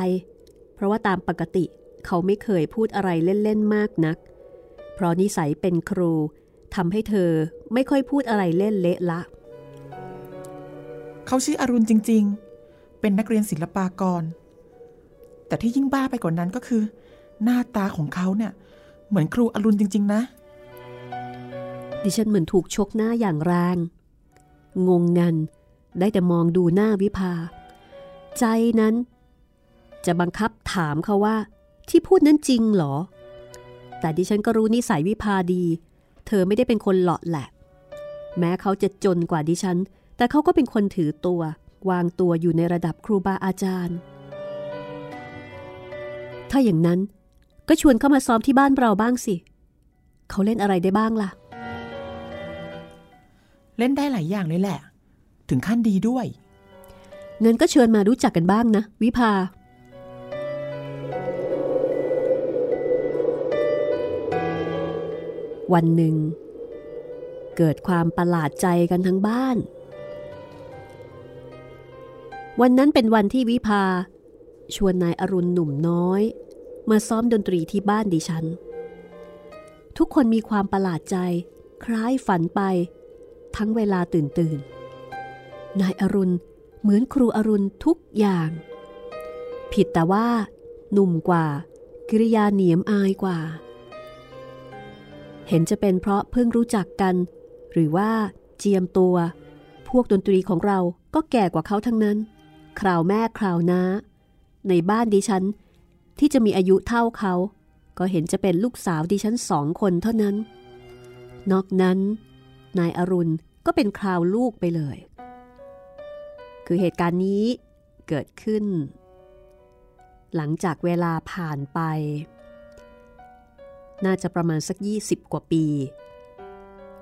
B: เพราะว่าตามปกติเขาไม่เคยพูดอะไรเล่นๆมากนัก เพราะนิสัยเป็นครูทำให้เธอไม่ค่อยพูดอะไรเล่นเละละ
C: เขาชื่ออรุณจริง ๆ เป็นนักเรียนศิลปากร แต่ที่ยิ่งบ้าไปกว่านนั้นก็คือ หน้าตาของเขาเนี่ยเหมือนครูอรุณจริง ๆ นะ
B: ดิฉันเหมือนถูกชกหน้าอย่างแรง งงงัน ได้แต่มองดูหน้าวิภา ใจนั้น จะบังคับถามเขาว่า ที่พูดนั้นจริงหรอ แต่ดิฉันก็รู้นิสัยวิภาดี เธอไม่ได้เป็นคนหลาะแหละ แม้เขาจะจนกว่าดิฉัน แต่เขาก็เป็นคนถือตัว วางตัวอยู่ในระดับครูบาอาจารย์ ถ้าอย่างนั้นก็ชวนเข้ามาซ้อมที่บ้านเราบ้างสิ เขาเล่นอะไรได้บ้างล่ะ
C: เล่นได้หลายอย่างเลยแหละ ถึงขั้นดีด้วย
B: เงินก็เชิญมารู้จักกันบ้างนะ วิภาวันหนึ่ง เกิดความประหลาดใจกันทั้งบ้าน วันนั้นเป็นวันที่วิภา ชวนนายอรุณหนุ่มน้อย มาซ้อมดนตรีที่บ้านดิฉัน ทุกคนมีความประหลาดใจ คล้ายฝันไป ทั้งเวลาตื่นตื่นนายอรุณเหมือนครูอรุณทุกอย่าง ผิดแต่ว่า หนุ่มกว่า กิริยาเหนียมอายกว่า เห็นจะเป็นเพราะเพิ่งรู้จักกัน หรือว่าเจียมตัว พวกดนตรีของเราก็แก่กว่าเขาทั้งนั้น คราวแม่คราวน้า ในบ้านดิฉัน ที่จะมีอายุเท่าเขา ก็เห็นจะเป็นลูกสาวดิฉันสองคนเท่านั้น นอกนั้น นายอรุณก็เป็นคราวลูกไปเลย คือเหตุการณ์นี้เกิดขึ้น หลังจากเวลาผ่านไป น่าจะประมาณสัก 20 กว่าปี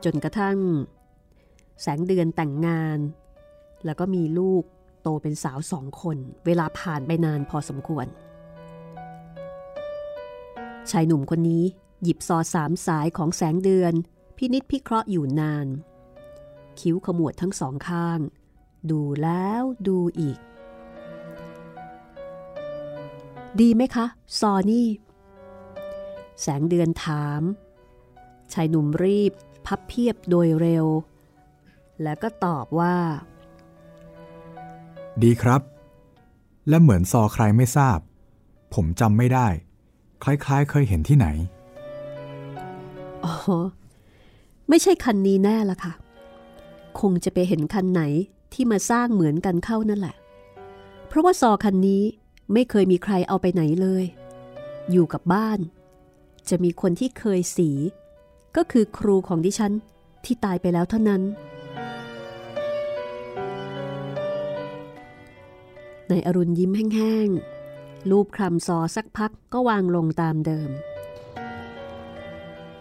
B: จนกระทั่ง แสงเดือนแต่งงาน แล้วก็มีลูก ตเป็นสาวสองคน เวลาผ่านไปนานพอสมควร ชายหนุ่มคนนี้หยิบซอสามสายของแสงเดือน พินิษพิเคราะห์อยู่นาน คิ้วขมวดทั้งสองข้าง ดูแล้วดูอีก ดีไหมคะ ซอนี่ แสงเดือนถาม ชายหนุ่มรีบ พับเพียบโดยเร็ว แล้วก็ตอบว่า
A: ดีครับ และเหมือนซอใครไม่ทราบ ผมจำไม่ได้ คล้ายๆ เคยเห็นที่ไหน
B: อ๋อ ไม่ใช่คันนี้แน่ละค่ะ คงจะไปเห็นคันไหนที่มาสร้างเหมือนกันเข้านั่นแหละ เพราะว่าซอคันนี้ไม่เคยมีใครเอาไปไหนเลย อยู่กับบ้าน จะมีคนที่เคยสี ก็คือครูของดิฉันที่ตายไปแล้วเท่านั้น ในอรุณยิ้มแห้งๆ ลูบคลำซอสักพักก็วางลงตามเดิม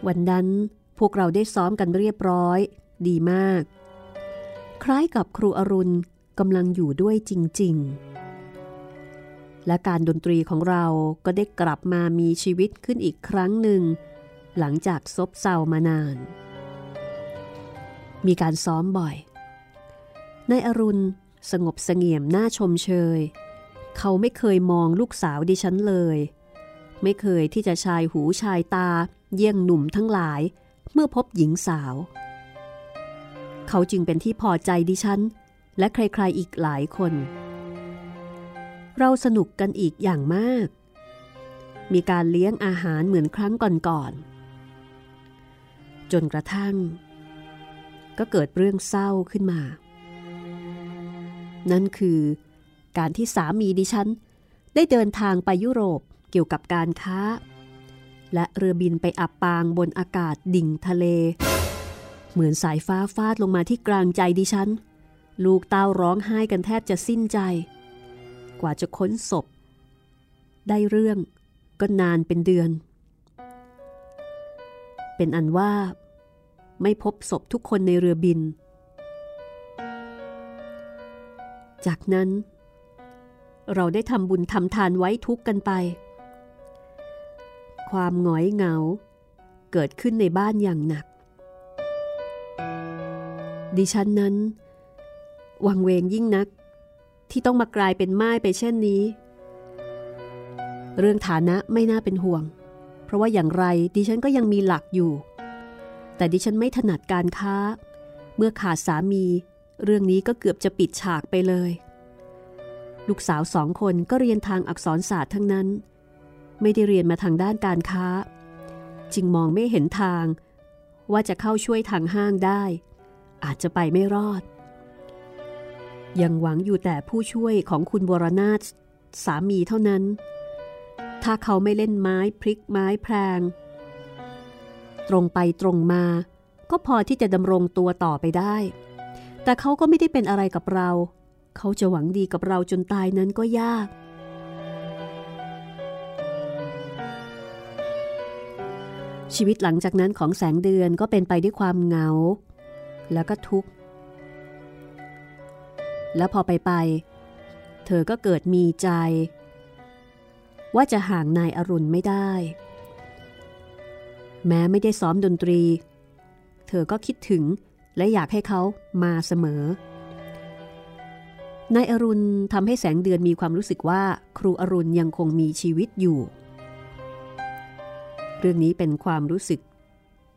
B: วันนั้นพวกเราได้ซ้อมกันเรียบร้อย ดีมาก คล้ายกับครูอรุณกำลังอยู่ด้วยจริง ๆ และการดนตรีของเราก็ได้กลับมามีชีวิตขึ้นอีกครั้งหนึ่ง หลังจากซบเซามานาน มีการซ้อมบ่อยในอรุณ สงบเสงี่ยมหน้าชมเชย เขาไม่เคยมองลูกสาวดิฉันเลย ไม่เคยที่จะชายหูชายตา เยี่ยงหนุ่มทั้งหลาย เมื่อพบหญิงสาว เขาจึงเป็นที่พอใจดิฉัน และใครๆอีกหลายคน เราสนุกกันอีกอย่างมาก มีการเลี้ยงอาหารเหมือนครั้งก่อนๆจนกระทั่ง ก็เกิดเรื่องเศร้าขึ้นมา นั่นคือการที่สามีดิฉัน ได้เดินทางไปยุโรปเกี่ยวกับการค้า และเรือบินไปอับปางบนอากาศดิ่งทะเล เหมือนสายฟ้าฟาดลงมาที่กลางใจดิฉัน ลูกเต้าร้องไห้กันแทบจะสิ้นใจ กว่าจะค้นศพ ได้เรื่องก็นานเป็นเดือน เป็นอันว่า ไม่พบศพทุกคนในเรือบิน จากนั้น เราได้ทำบุญทำทานไว้ทุกกันไป ความหงอยเหงา เกิดขึ้นในบ้านอย่างหนัก ดิฉันนั้น วังเวงยิ่งนัก ที่ต้องมากลายเป็นไม้ไปเช่นนี้ เรื่องฐานะไม่น่าเป็นห่วง เพราะว่าอย่างไรดิฉันก็ยังมีหลักอยู่ แต่ดิฉันไม่ถนัดการค้า เมื่อขาดสามี เรื่องนี้ก็เกือบจะปิดฉากไปเลย ลูกสาวสองคนก็เรียนทางอักษรศาสตร์ทั้งนั้น ไม่ได้เรียนมาทางด้านการค้า จึงมองไม่เห็นทาง ว่าจะเข้าช่วยทางห้างได้ อาจจะไปไม่รอด ยังหวังอยู่แต่ผู้ช่วยของคุณวรนาถสามีเท่านั้น ถ้าเขาไม่เล่นไม้พลิกไม้แพรงตรงไปตรงมา ก็พอที่จะดำรงตัวต่อไปได้ แต่เขาก็ไม่ได้เป็นอะไรกับเรา เขาจะหวังดีกับเราจนตายนั้นก็ยาก ชีวิตหลังจากนั้นของแสงเดือนก็เป็นไปด้วยความเหงา แล้วก็ทุกข์ แล้วพอไปไป เธอก็เกิดมีใจ ว่าจะห่างนายอรุณไม่ได้ แม้ไม่ได้ซ้อมดนตรี เธอก็คิดถึง และอยากให้เขามาเสมอนายอรุณทำให้แสงเดือนมีความรู้สึกว่าครูอรุณยังคงมีชีวิตอยู่ เรื่องนี้เป็นความรู้สึก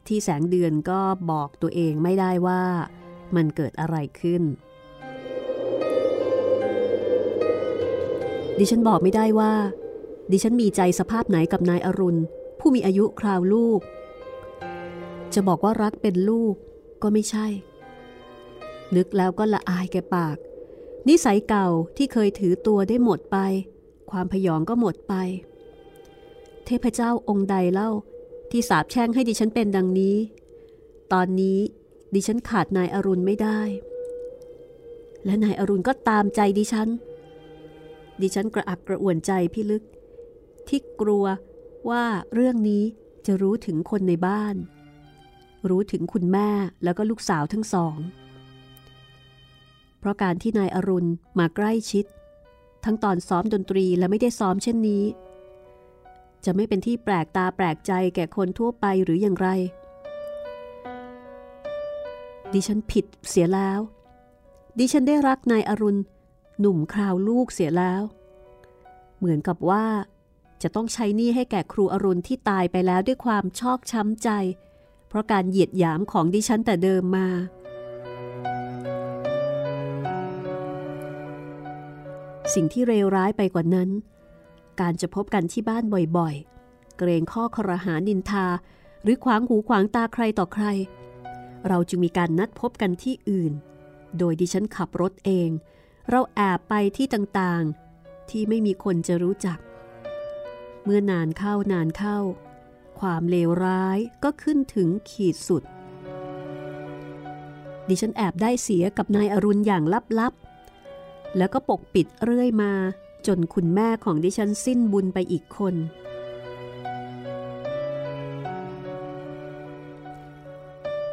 B: ที่แสงเดือนก็บอกตัวเองไม่ได้ว่ามันเกิดอะไรขึ้น ดิฉันบอกไม่ได้ว่า ดิฉันมีใจสภาพไหนกับนายอรุณ ผู้มีอายุคราวลูก จะบอกว่ารักเป็นลูก ก็ไม่ใช่ นึกแล้วก็ละอายแกปาก นิสัยเก่าที่เคยถือตัวได้หมดไป ความพยองก็หมดไป เทพเจ้าองค์ใดเล่าที่สาบแช่งให้ดิฉันเป็นดังนี้ ตอนนี้ดิฉันขาดนายอรุณไม่ได้ และนายอรุณก็ตามใจดิฉัน ดิฉันกระอักกระอ่วนใจพี่ลึก ที่กลัวว่าเรื่องนี้จะรู้ถึงคนในบ้าน รู้ถึงคุณแม่แล้วก็ลูกสาวทั้งสอง เพราะการที่นายอรุณมาใกล้ชิด ทั้งตอนซ้อมดนตรีและไม่ได้ซ้อมเช่นนี้ จะไม่เป็นที่แปลกตาแปลกใจแก่คนทั่วไปหรืออย่างไร ดิฉันผิดเสียแล้ว ดิฉันได้รักนายอรุณ หนุ่มคราวลูกเสียแล้ว เหมือนกับว่าจะต้องใช้หนี้ให้แก่ครูอรุณที่ตายไปแล้วด้วยความชอกช้ำใจ เพราะการเหยียดหยามของดิฉันแต่เดิมมา สิ่งที่เลวร้ายไปกว่านั้น การจะพบกันที่บ้านบ่อยๆ เกรงข้อครหานินทา หรือขวางหูขวางตาใครต่อใคร เราจึงมีการนัดพบกันที่อื่น โดยดิฉันขับรถเอง เราแอบไปที่ต่างๆ ที่ไม่มีคนจะรู้จัก เมื่อนานเข้านานเข้า ความเลวร้ายก็ขึ้นถึงขีดสุด ดิฉันแอบได้เสียกับนายอรุณอย่างลับๆ แล้วก็ปกปิดเรื่อยมาจนคุณแม่ของดิฉันสิ้นบุญไปอีกคน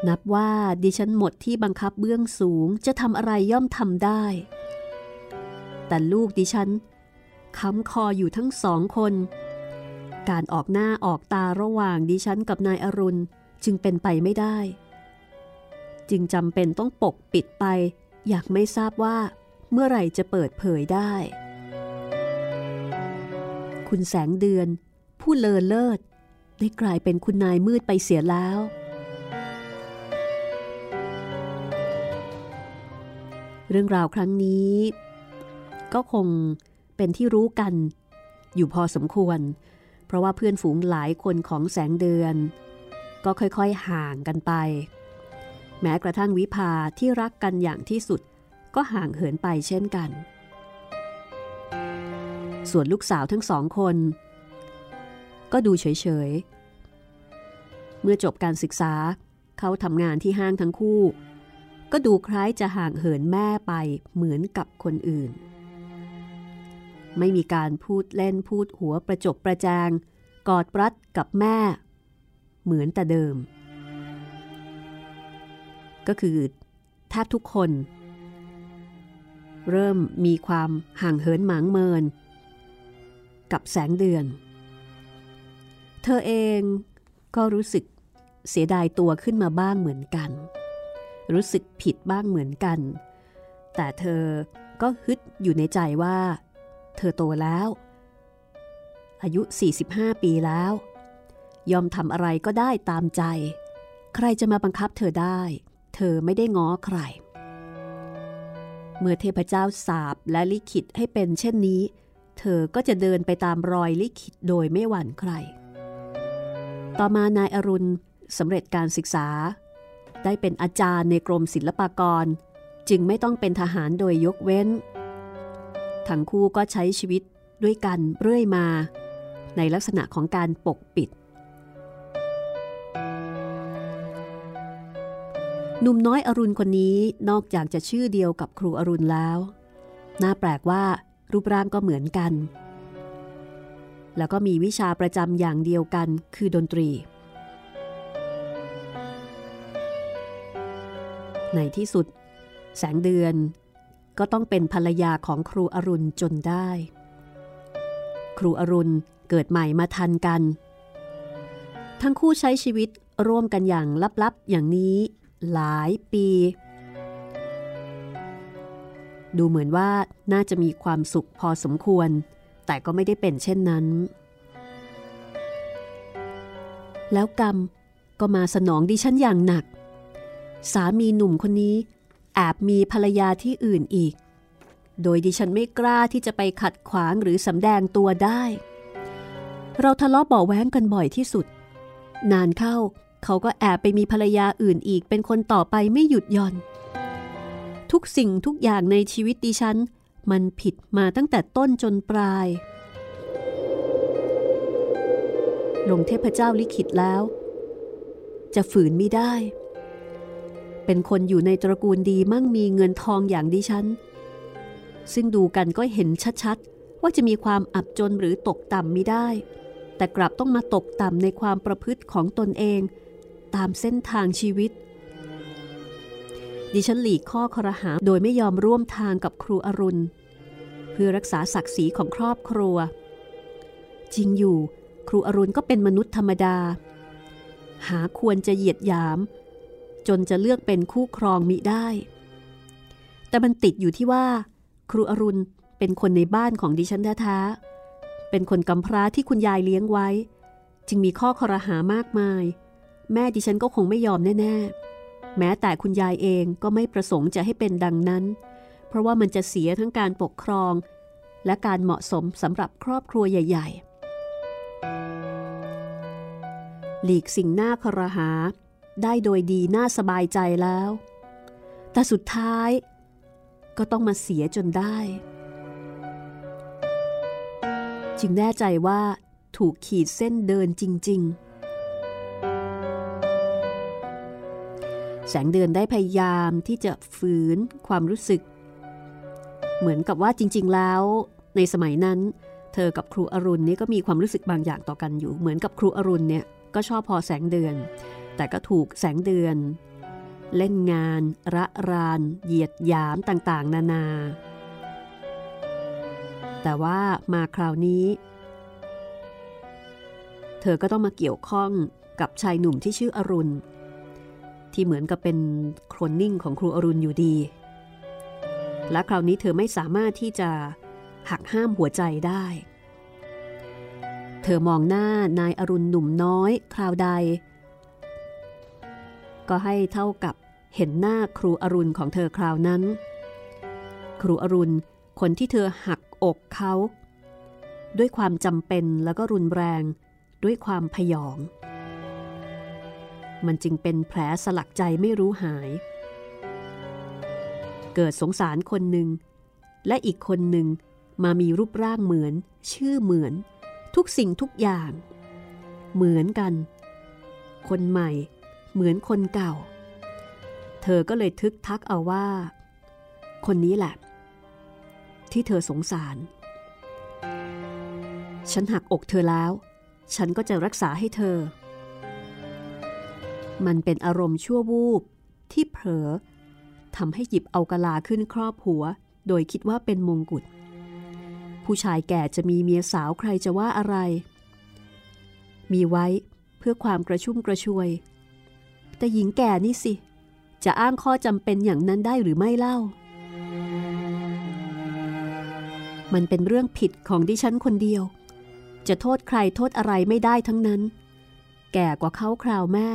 B: นับว่าดิฉันหมดที่บังคับเบื้องสูงจะทำอะไรย่อมทำได้ แต่ลูกดิฉันค้ำคออยู่ทั้งสองคน การออกหน้าออกตาระหว่างดิฉันกับนายอรุณจึงเป็นไปไม่ได้ จึงจำเป็นต้องปกปิดไป อยากไม่ทราบว่าเมื่อไหร่จะเปิดเผยได้ คุณแสงเดือน ผู้เลอเลิศได้กลายเป็นคุณนายมืดไปเสียแล้ว เรื่องราวครั้งนี้ ก็คงเป็นที่รู้กัน อยู่พอสมควร เพราะว่าเพื่อนฝูงหลายคนของแสงเดือน ก็ค่อยๆห่างกันไป แม้กระทั่งวิภาที่รักกันอย่างที่สุด ก็ห่างเหินไปเช่นกัน ส่วนลูกสาวทั้งสองคน ก็ดูเฉยๆ เมื่อจบการศึกษาเขาทำงานที่ห้างทั้งคู่ ก็ดูคล้ายจะห่างเหินแม่ไปเหมือนกับคนอื่น ไม่มีการพูดเล่นพูดหัวประจบประแจง กอดปรัดกับแม่ เหมือนแต่เดิม ก็คือแทบทุกคน เริ่มมีความห่างเหินหมางเมิน กับแสงเดือน เธอเองก็รู้สึกเสียดายตัวขึ้นมาบ้างเหมือนกัน รู้สึกผิดบ้างเหมือนกัน แต่เธอก็ฮึดอยู่ในใจว่า เธอโตแล้ว อายุ 45 ปีแล้ว ยอมทำอะไรก็ได้ตามใจ ใครจะมาบังคับเธอได้ เธอไม่ได้ง้อใคร เมื่อเทพเจ้าสาบและลิขิตให้เป็นเช่นนี้ เธอก็จะเดินไปตามรอยลิขิตโดยไม่หวั่นใคร ต่อมานายอรุณสำเร็จการศึกษา ได้เป็นอาจารย์ในกรมศิลปากร จึงไม่ต้องเป็นทหารโดยยกเว้น ทั้งคู่ก็ใช้ชีวิตด้วยกันเรื่อยมา ในลักษณะของการปกปิด หนุ่มน้อยอรุณคนนี้นอกจากจะชื่อเดียวกับครูอรุณแล้ว น่าแปลกว่ารูปร่างก็เหมือนกัน แล้วก็มีวิชาประจำอย่างเดียวกันคือดนตรี ในที่สุด แสงเดือน ก็ต้องเป็นภรรยาของครูอรุณจนได้ ครูอรุณเกิดใหม่มาทันกัน ทั้งคู่ใช้ชีวิตร่วมกันอย่างลับๆ อย่างนี้หลายปี ดูเหมือนว่าน่าจะมีความสุขพอสมควร แต่ก็ไม่ได้เป็นเช่นนั้น แล้วกรรมก็มาสนองดิฉันอย่างหนัก สามีหนุ่มคนนี้ แอบมีภรรยาที่อื่นอีก โดยดิฉันไม่กล้าที่จะไปขัดขวางหรือสำแดงตัวได้ เราทะเลาะเบาแว้งกันบ่อยที่สุด นานเข้าเขาก็แอบไปมีภรรยาอื่นอีกเป็นคนต่อไปไม่หยุดย่อน ทุกสิ่งทุกอย่างในชีวิตดิฉัน มันผิดมาตั้งแต่ต้นจนปลาย ลงเทพเจ้าลิขิตแล้ว จะฝืนไม่ได้ เป็นคนอยู่ในตระกูลดีมั่งมีเงินทองอย่างดิฉัน ซึ่งดูกันก็เห็นชัดๆ ว่าจะมีความอับจนหรือตกต่ำไม่ได้ แต่กลับต้องมาตกต่ำในความประพฤติของตนเอง ตามเส้นทางชีวิต ดิฉันหลีกข้อครหาโดยไม่ยอมร่วมทางกับครูอรุณ เพื่อรักษาศักดิ์ศรีของครอบครัว จริงอยู่ ครูอรุณก็เป็นมนุษย์ธรรมดา หาควรจะเหยียดหยาม จนจะเลือกเป็นคู่ครองมิได้ แต่มันติดอยู่ที่ว่า ครูอรุณเป็นคนในบ้านของดิฉันแท้ๆเป็นคนกำพร้าที่คุณยายเลี้ยงไว้ จึงมีข้อคอรหามากมาย แม่ดิฉันก็คงไม่ยอมแน่ๆ แม้แต่คุณยายเองก็ไม่ประสงค์จะให้เป็นดังนั้น เพราะว่ามันจะเสียทั้งการปกครอง และการเหมาะสมสำหรับครอบครัวใหญ่ ๆ หลีกสิ่งหน้าคอรหา ได้โดยดีน่าสบายใจแล้ว แต่สุดท้ายก็ต้องมาเสียจนได้ จึงแน่ใจว่าถูกขีดเส้นเดินจริง ๆ แสงเดือนได้พยายามที่จะฝืนความรู้สึก เหมือนกับว่าจริง ๆ แล้ว ในสมัยนั้น เธอกับครูอรุณนี่ก็มีความรู้สึกบางอย่างต่อกันอยู่ เหมือนกับครูอรุณเนี่ยก็ชอบพอแสงเดือน แต่ก็ถูกแสงเดือน เล่นงาน ระราน เหยียดหยามต่างๆ นานา แต่ว่ามาคราวนี้ เธอก็ต้องมาเกี่ยวข้องกับชายหนุ่มที่ชื่ออรุณ ที่เหมือนกับเป็นโครนนิ่งของครูอรุณอยู่ดี และคราวนี้เธอไม่สามารถที่จะหักห้ามหัวใจได้ เธอมองหน้านายอรุณหนุ่มน้อย คราวใด ก็ให้เท่ากับเห็นหน้าครูอรุณของเธอคราวนั้น ครูอรุณคนที่เธอหักอกเขา ด้วยความจำเป็นแล้วก็รุนแรง ด้วยความพยอง มันจึงเป็นแผลสลักใจไม่รู้หาย เกิดสงสารคนหนึ่ง และอีกคนหนึ่งมามีรูปร่างเหมือน ชื่อเหมือน ทุกสิ่งทุกอย่าง เหมือนกัน คนใหม่ เหมือนคนเก่า เธอก็เลยทึกทักเอาว่า คนนี้แหละ ที่เธอสงสาร ฉันหักอกเธอแล้ว ฉันก็จะรักษาให้เธอ มันเป็นอารมณ์ชั่ววูบที่เผลอทำให้หยิบเอากะลาขึ้นครอบหัว โดยคิดว่าเป็นมงกุฎผู้ชายแก่จะมีเมียสาวใครจะว่าอะไร มีไว้เพื่อความกระชุ่มกระชวย แต่หญิงแก่นี่สิ จะอ้างข้อจำเป็นอย่างนั้นได้หรือไม่เล่า มันเป็นเรื่องผิดของดิฉันคนเดียว จะโทษใครโทษอะไรไม่ได้ทั้งนั้น แก่กว่าเขาคราวแม่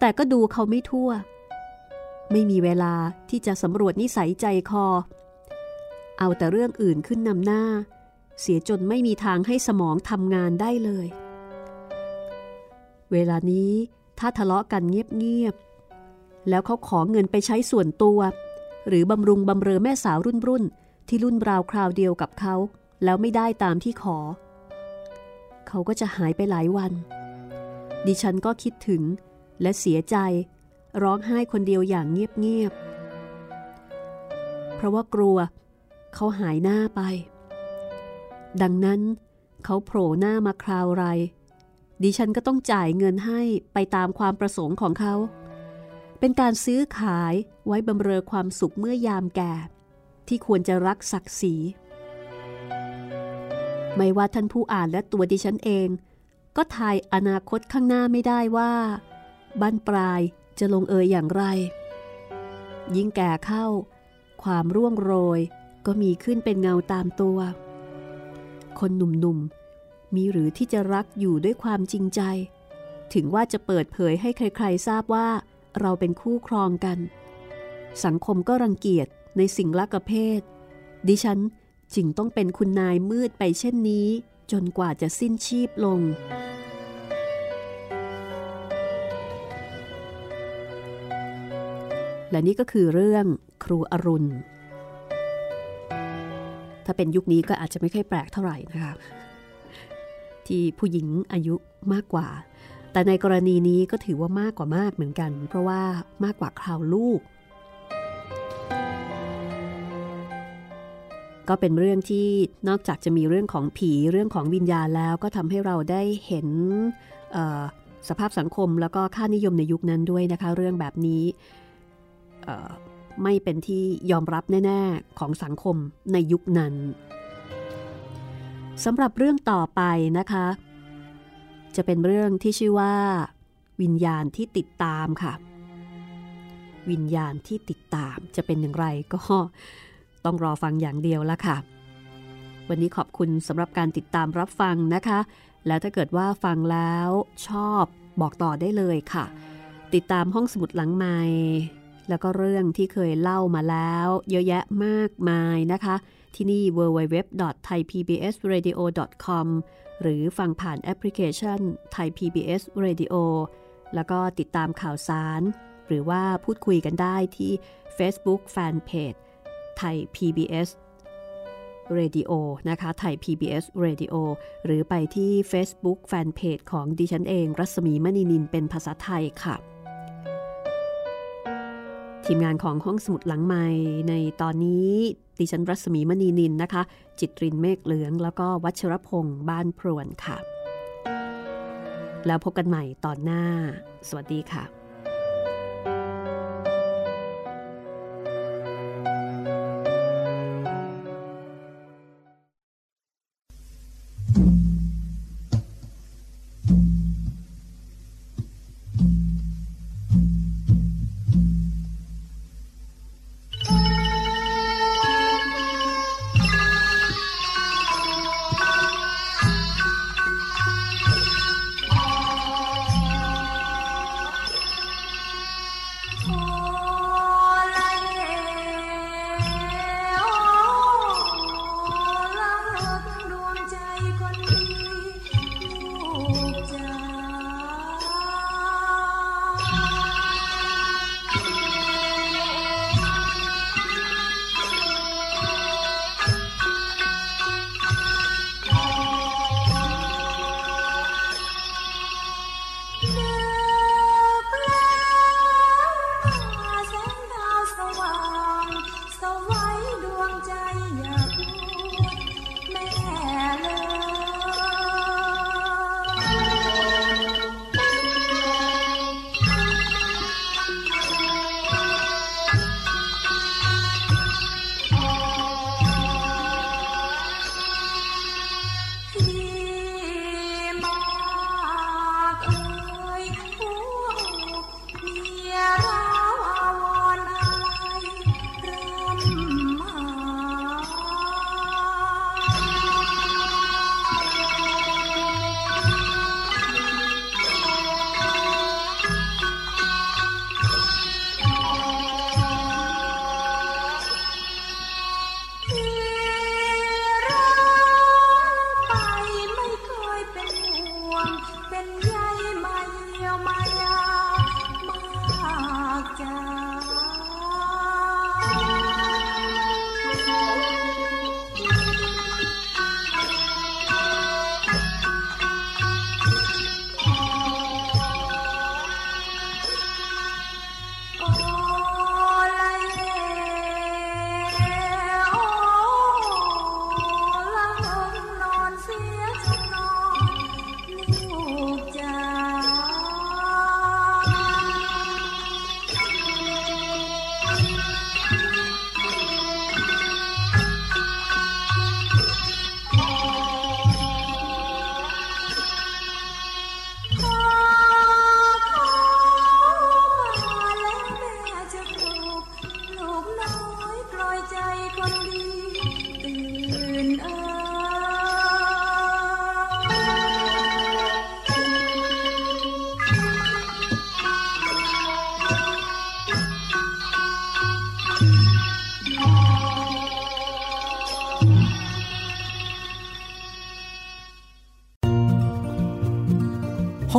B: แต่ก็ดูเขาไม่ทั่ว ไม่มีเวลาที่จะสำรวจนิสัยใจคอ เอาแต่เรื่องอื่นขึ้นนำหน้า เสียจนไม่มีทางให้สมองทำงานได้เลย เวลานี้ ถ้าทะเลาะกันเงียบๆ แล้วเขาขอเงินไปใช้ส่วนตัว หรือบำรุงบำเรอแม่สาวรุ่นรุ่นที่รุ่นราวคราวเดียวกับเขา แล้วไม่ได้ตามที่ขอ เขาก็จะหายไปหลายวัน ดิฉันก็คิดถึงและเสียใจ ร้องไห้คนเดียวอย่างเงียบๆ เพราะว่ากลัว เขาหายหน้าไป ดังนั้น เขาโผล่หน้ามาคราวไร ดิฉันก็ต้องจ่ายเงินให้ไปตามความประสงค์ของเขา เป็นการซื้อขายไว้บำเรอความสุขเมื่อยามแก่ ที่ควรจะรักศักดิ์ศรี ไม่ว่าท่านผู้อ่านและตัวดิฉันเอง ก็ทายอนาคตข้างหน้าไม่ได้ว่าบ้านปลายจะลงเอยอย่างไร ยิ่งแก่เข้า ความร่วงโรยก็มีขึ้นเป็นเงาตามตัว คนหนุ่มๆ มีหรือที่จะรักอยู่ด้วยความจริงใจ ถึงว่าจะเปิดเผยให้ใครๆ ทราบว่า เราเป็นคู่ครองกัน สังคมก็รังเกียจในสิ่งละกเพศ ดิฉันจึงต้องเป็นคุณนายมืดไปเช่นนี้ จนกว่าจะสิ้นชีพลง และนี่ก็คือเรื่องครูอรุณ ถ้าเป็นยุคนี้ก็อาจจะไม่ค่อยแปลกเท่าไหร่นะคะ ที่ผู้หญิงอายุมากกว่า แต่ในกรณีนี้ก็ถือว่ามากกว่ามากเหมือนกัน เพราะว่ามากกว่าคราวลูก ก็เป็นเรื่องที่นอกจากจะมีเรื่องของผีเรื่องของวิญญาณแล้ว ก็ทำให้เราได้เห็นสภาพสังคมแล้วก็ค่านิยมในยุคนั้นด้วยนะคะ เรื่องแบบนี้ไม่เป็นที่ยอมรับแน่ ๆ ของสังคมในยุคนั้น สำหรับเรื่องต่อไปนะคะ จะเป็นเรื่องที่ชื่อว่า วิญญาณที่ติดตามค่ะ วิญญาณที่ติดตามจะเป็นอย่างไรก็ต้องรอฟังอย่างเดียวละค่ะ วันนี้ขอบคุณสำหรับการติดตามรับฟังนะคะ แล้วถ้าเกิดว่าฟังแล้วชอบบอกต่อได้เลยค่ะ ติดตามห้องสมุดหลังไม้แล้วก็เรื่องที่เคยเล่ามาแล้ว เยอะแยะมากมายนะคะ ที่นี่ www.thaipbsradio.com หรือฟังผ่านแอปพลิเคชัน Thai PBS Radio แล้วก็ติดตามข่าวสาร หรือว่าพูดคุยกันได้ที่ Facebook Fanpage ไทย PBS Radio นะคะไทย PBS Radio หรือไปที่ Facebook Fanpage ของดิฉันเอง รัศมีมณีนินเป็นภาษาไทยค่ะ ทีมงานของห้องสมุดหลังใหม่ในตอนนี้ ดิฉันรัศมีมณีนินนะคะ จิตรินเมฆเหลือง แล้วก็วัชรพงษ์บ้านพรวนค่ะ แล้วพบกันใหม่ตอนหน้า สวัสดีค่ะ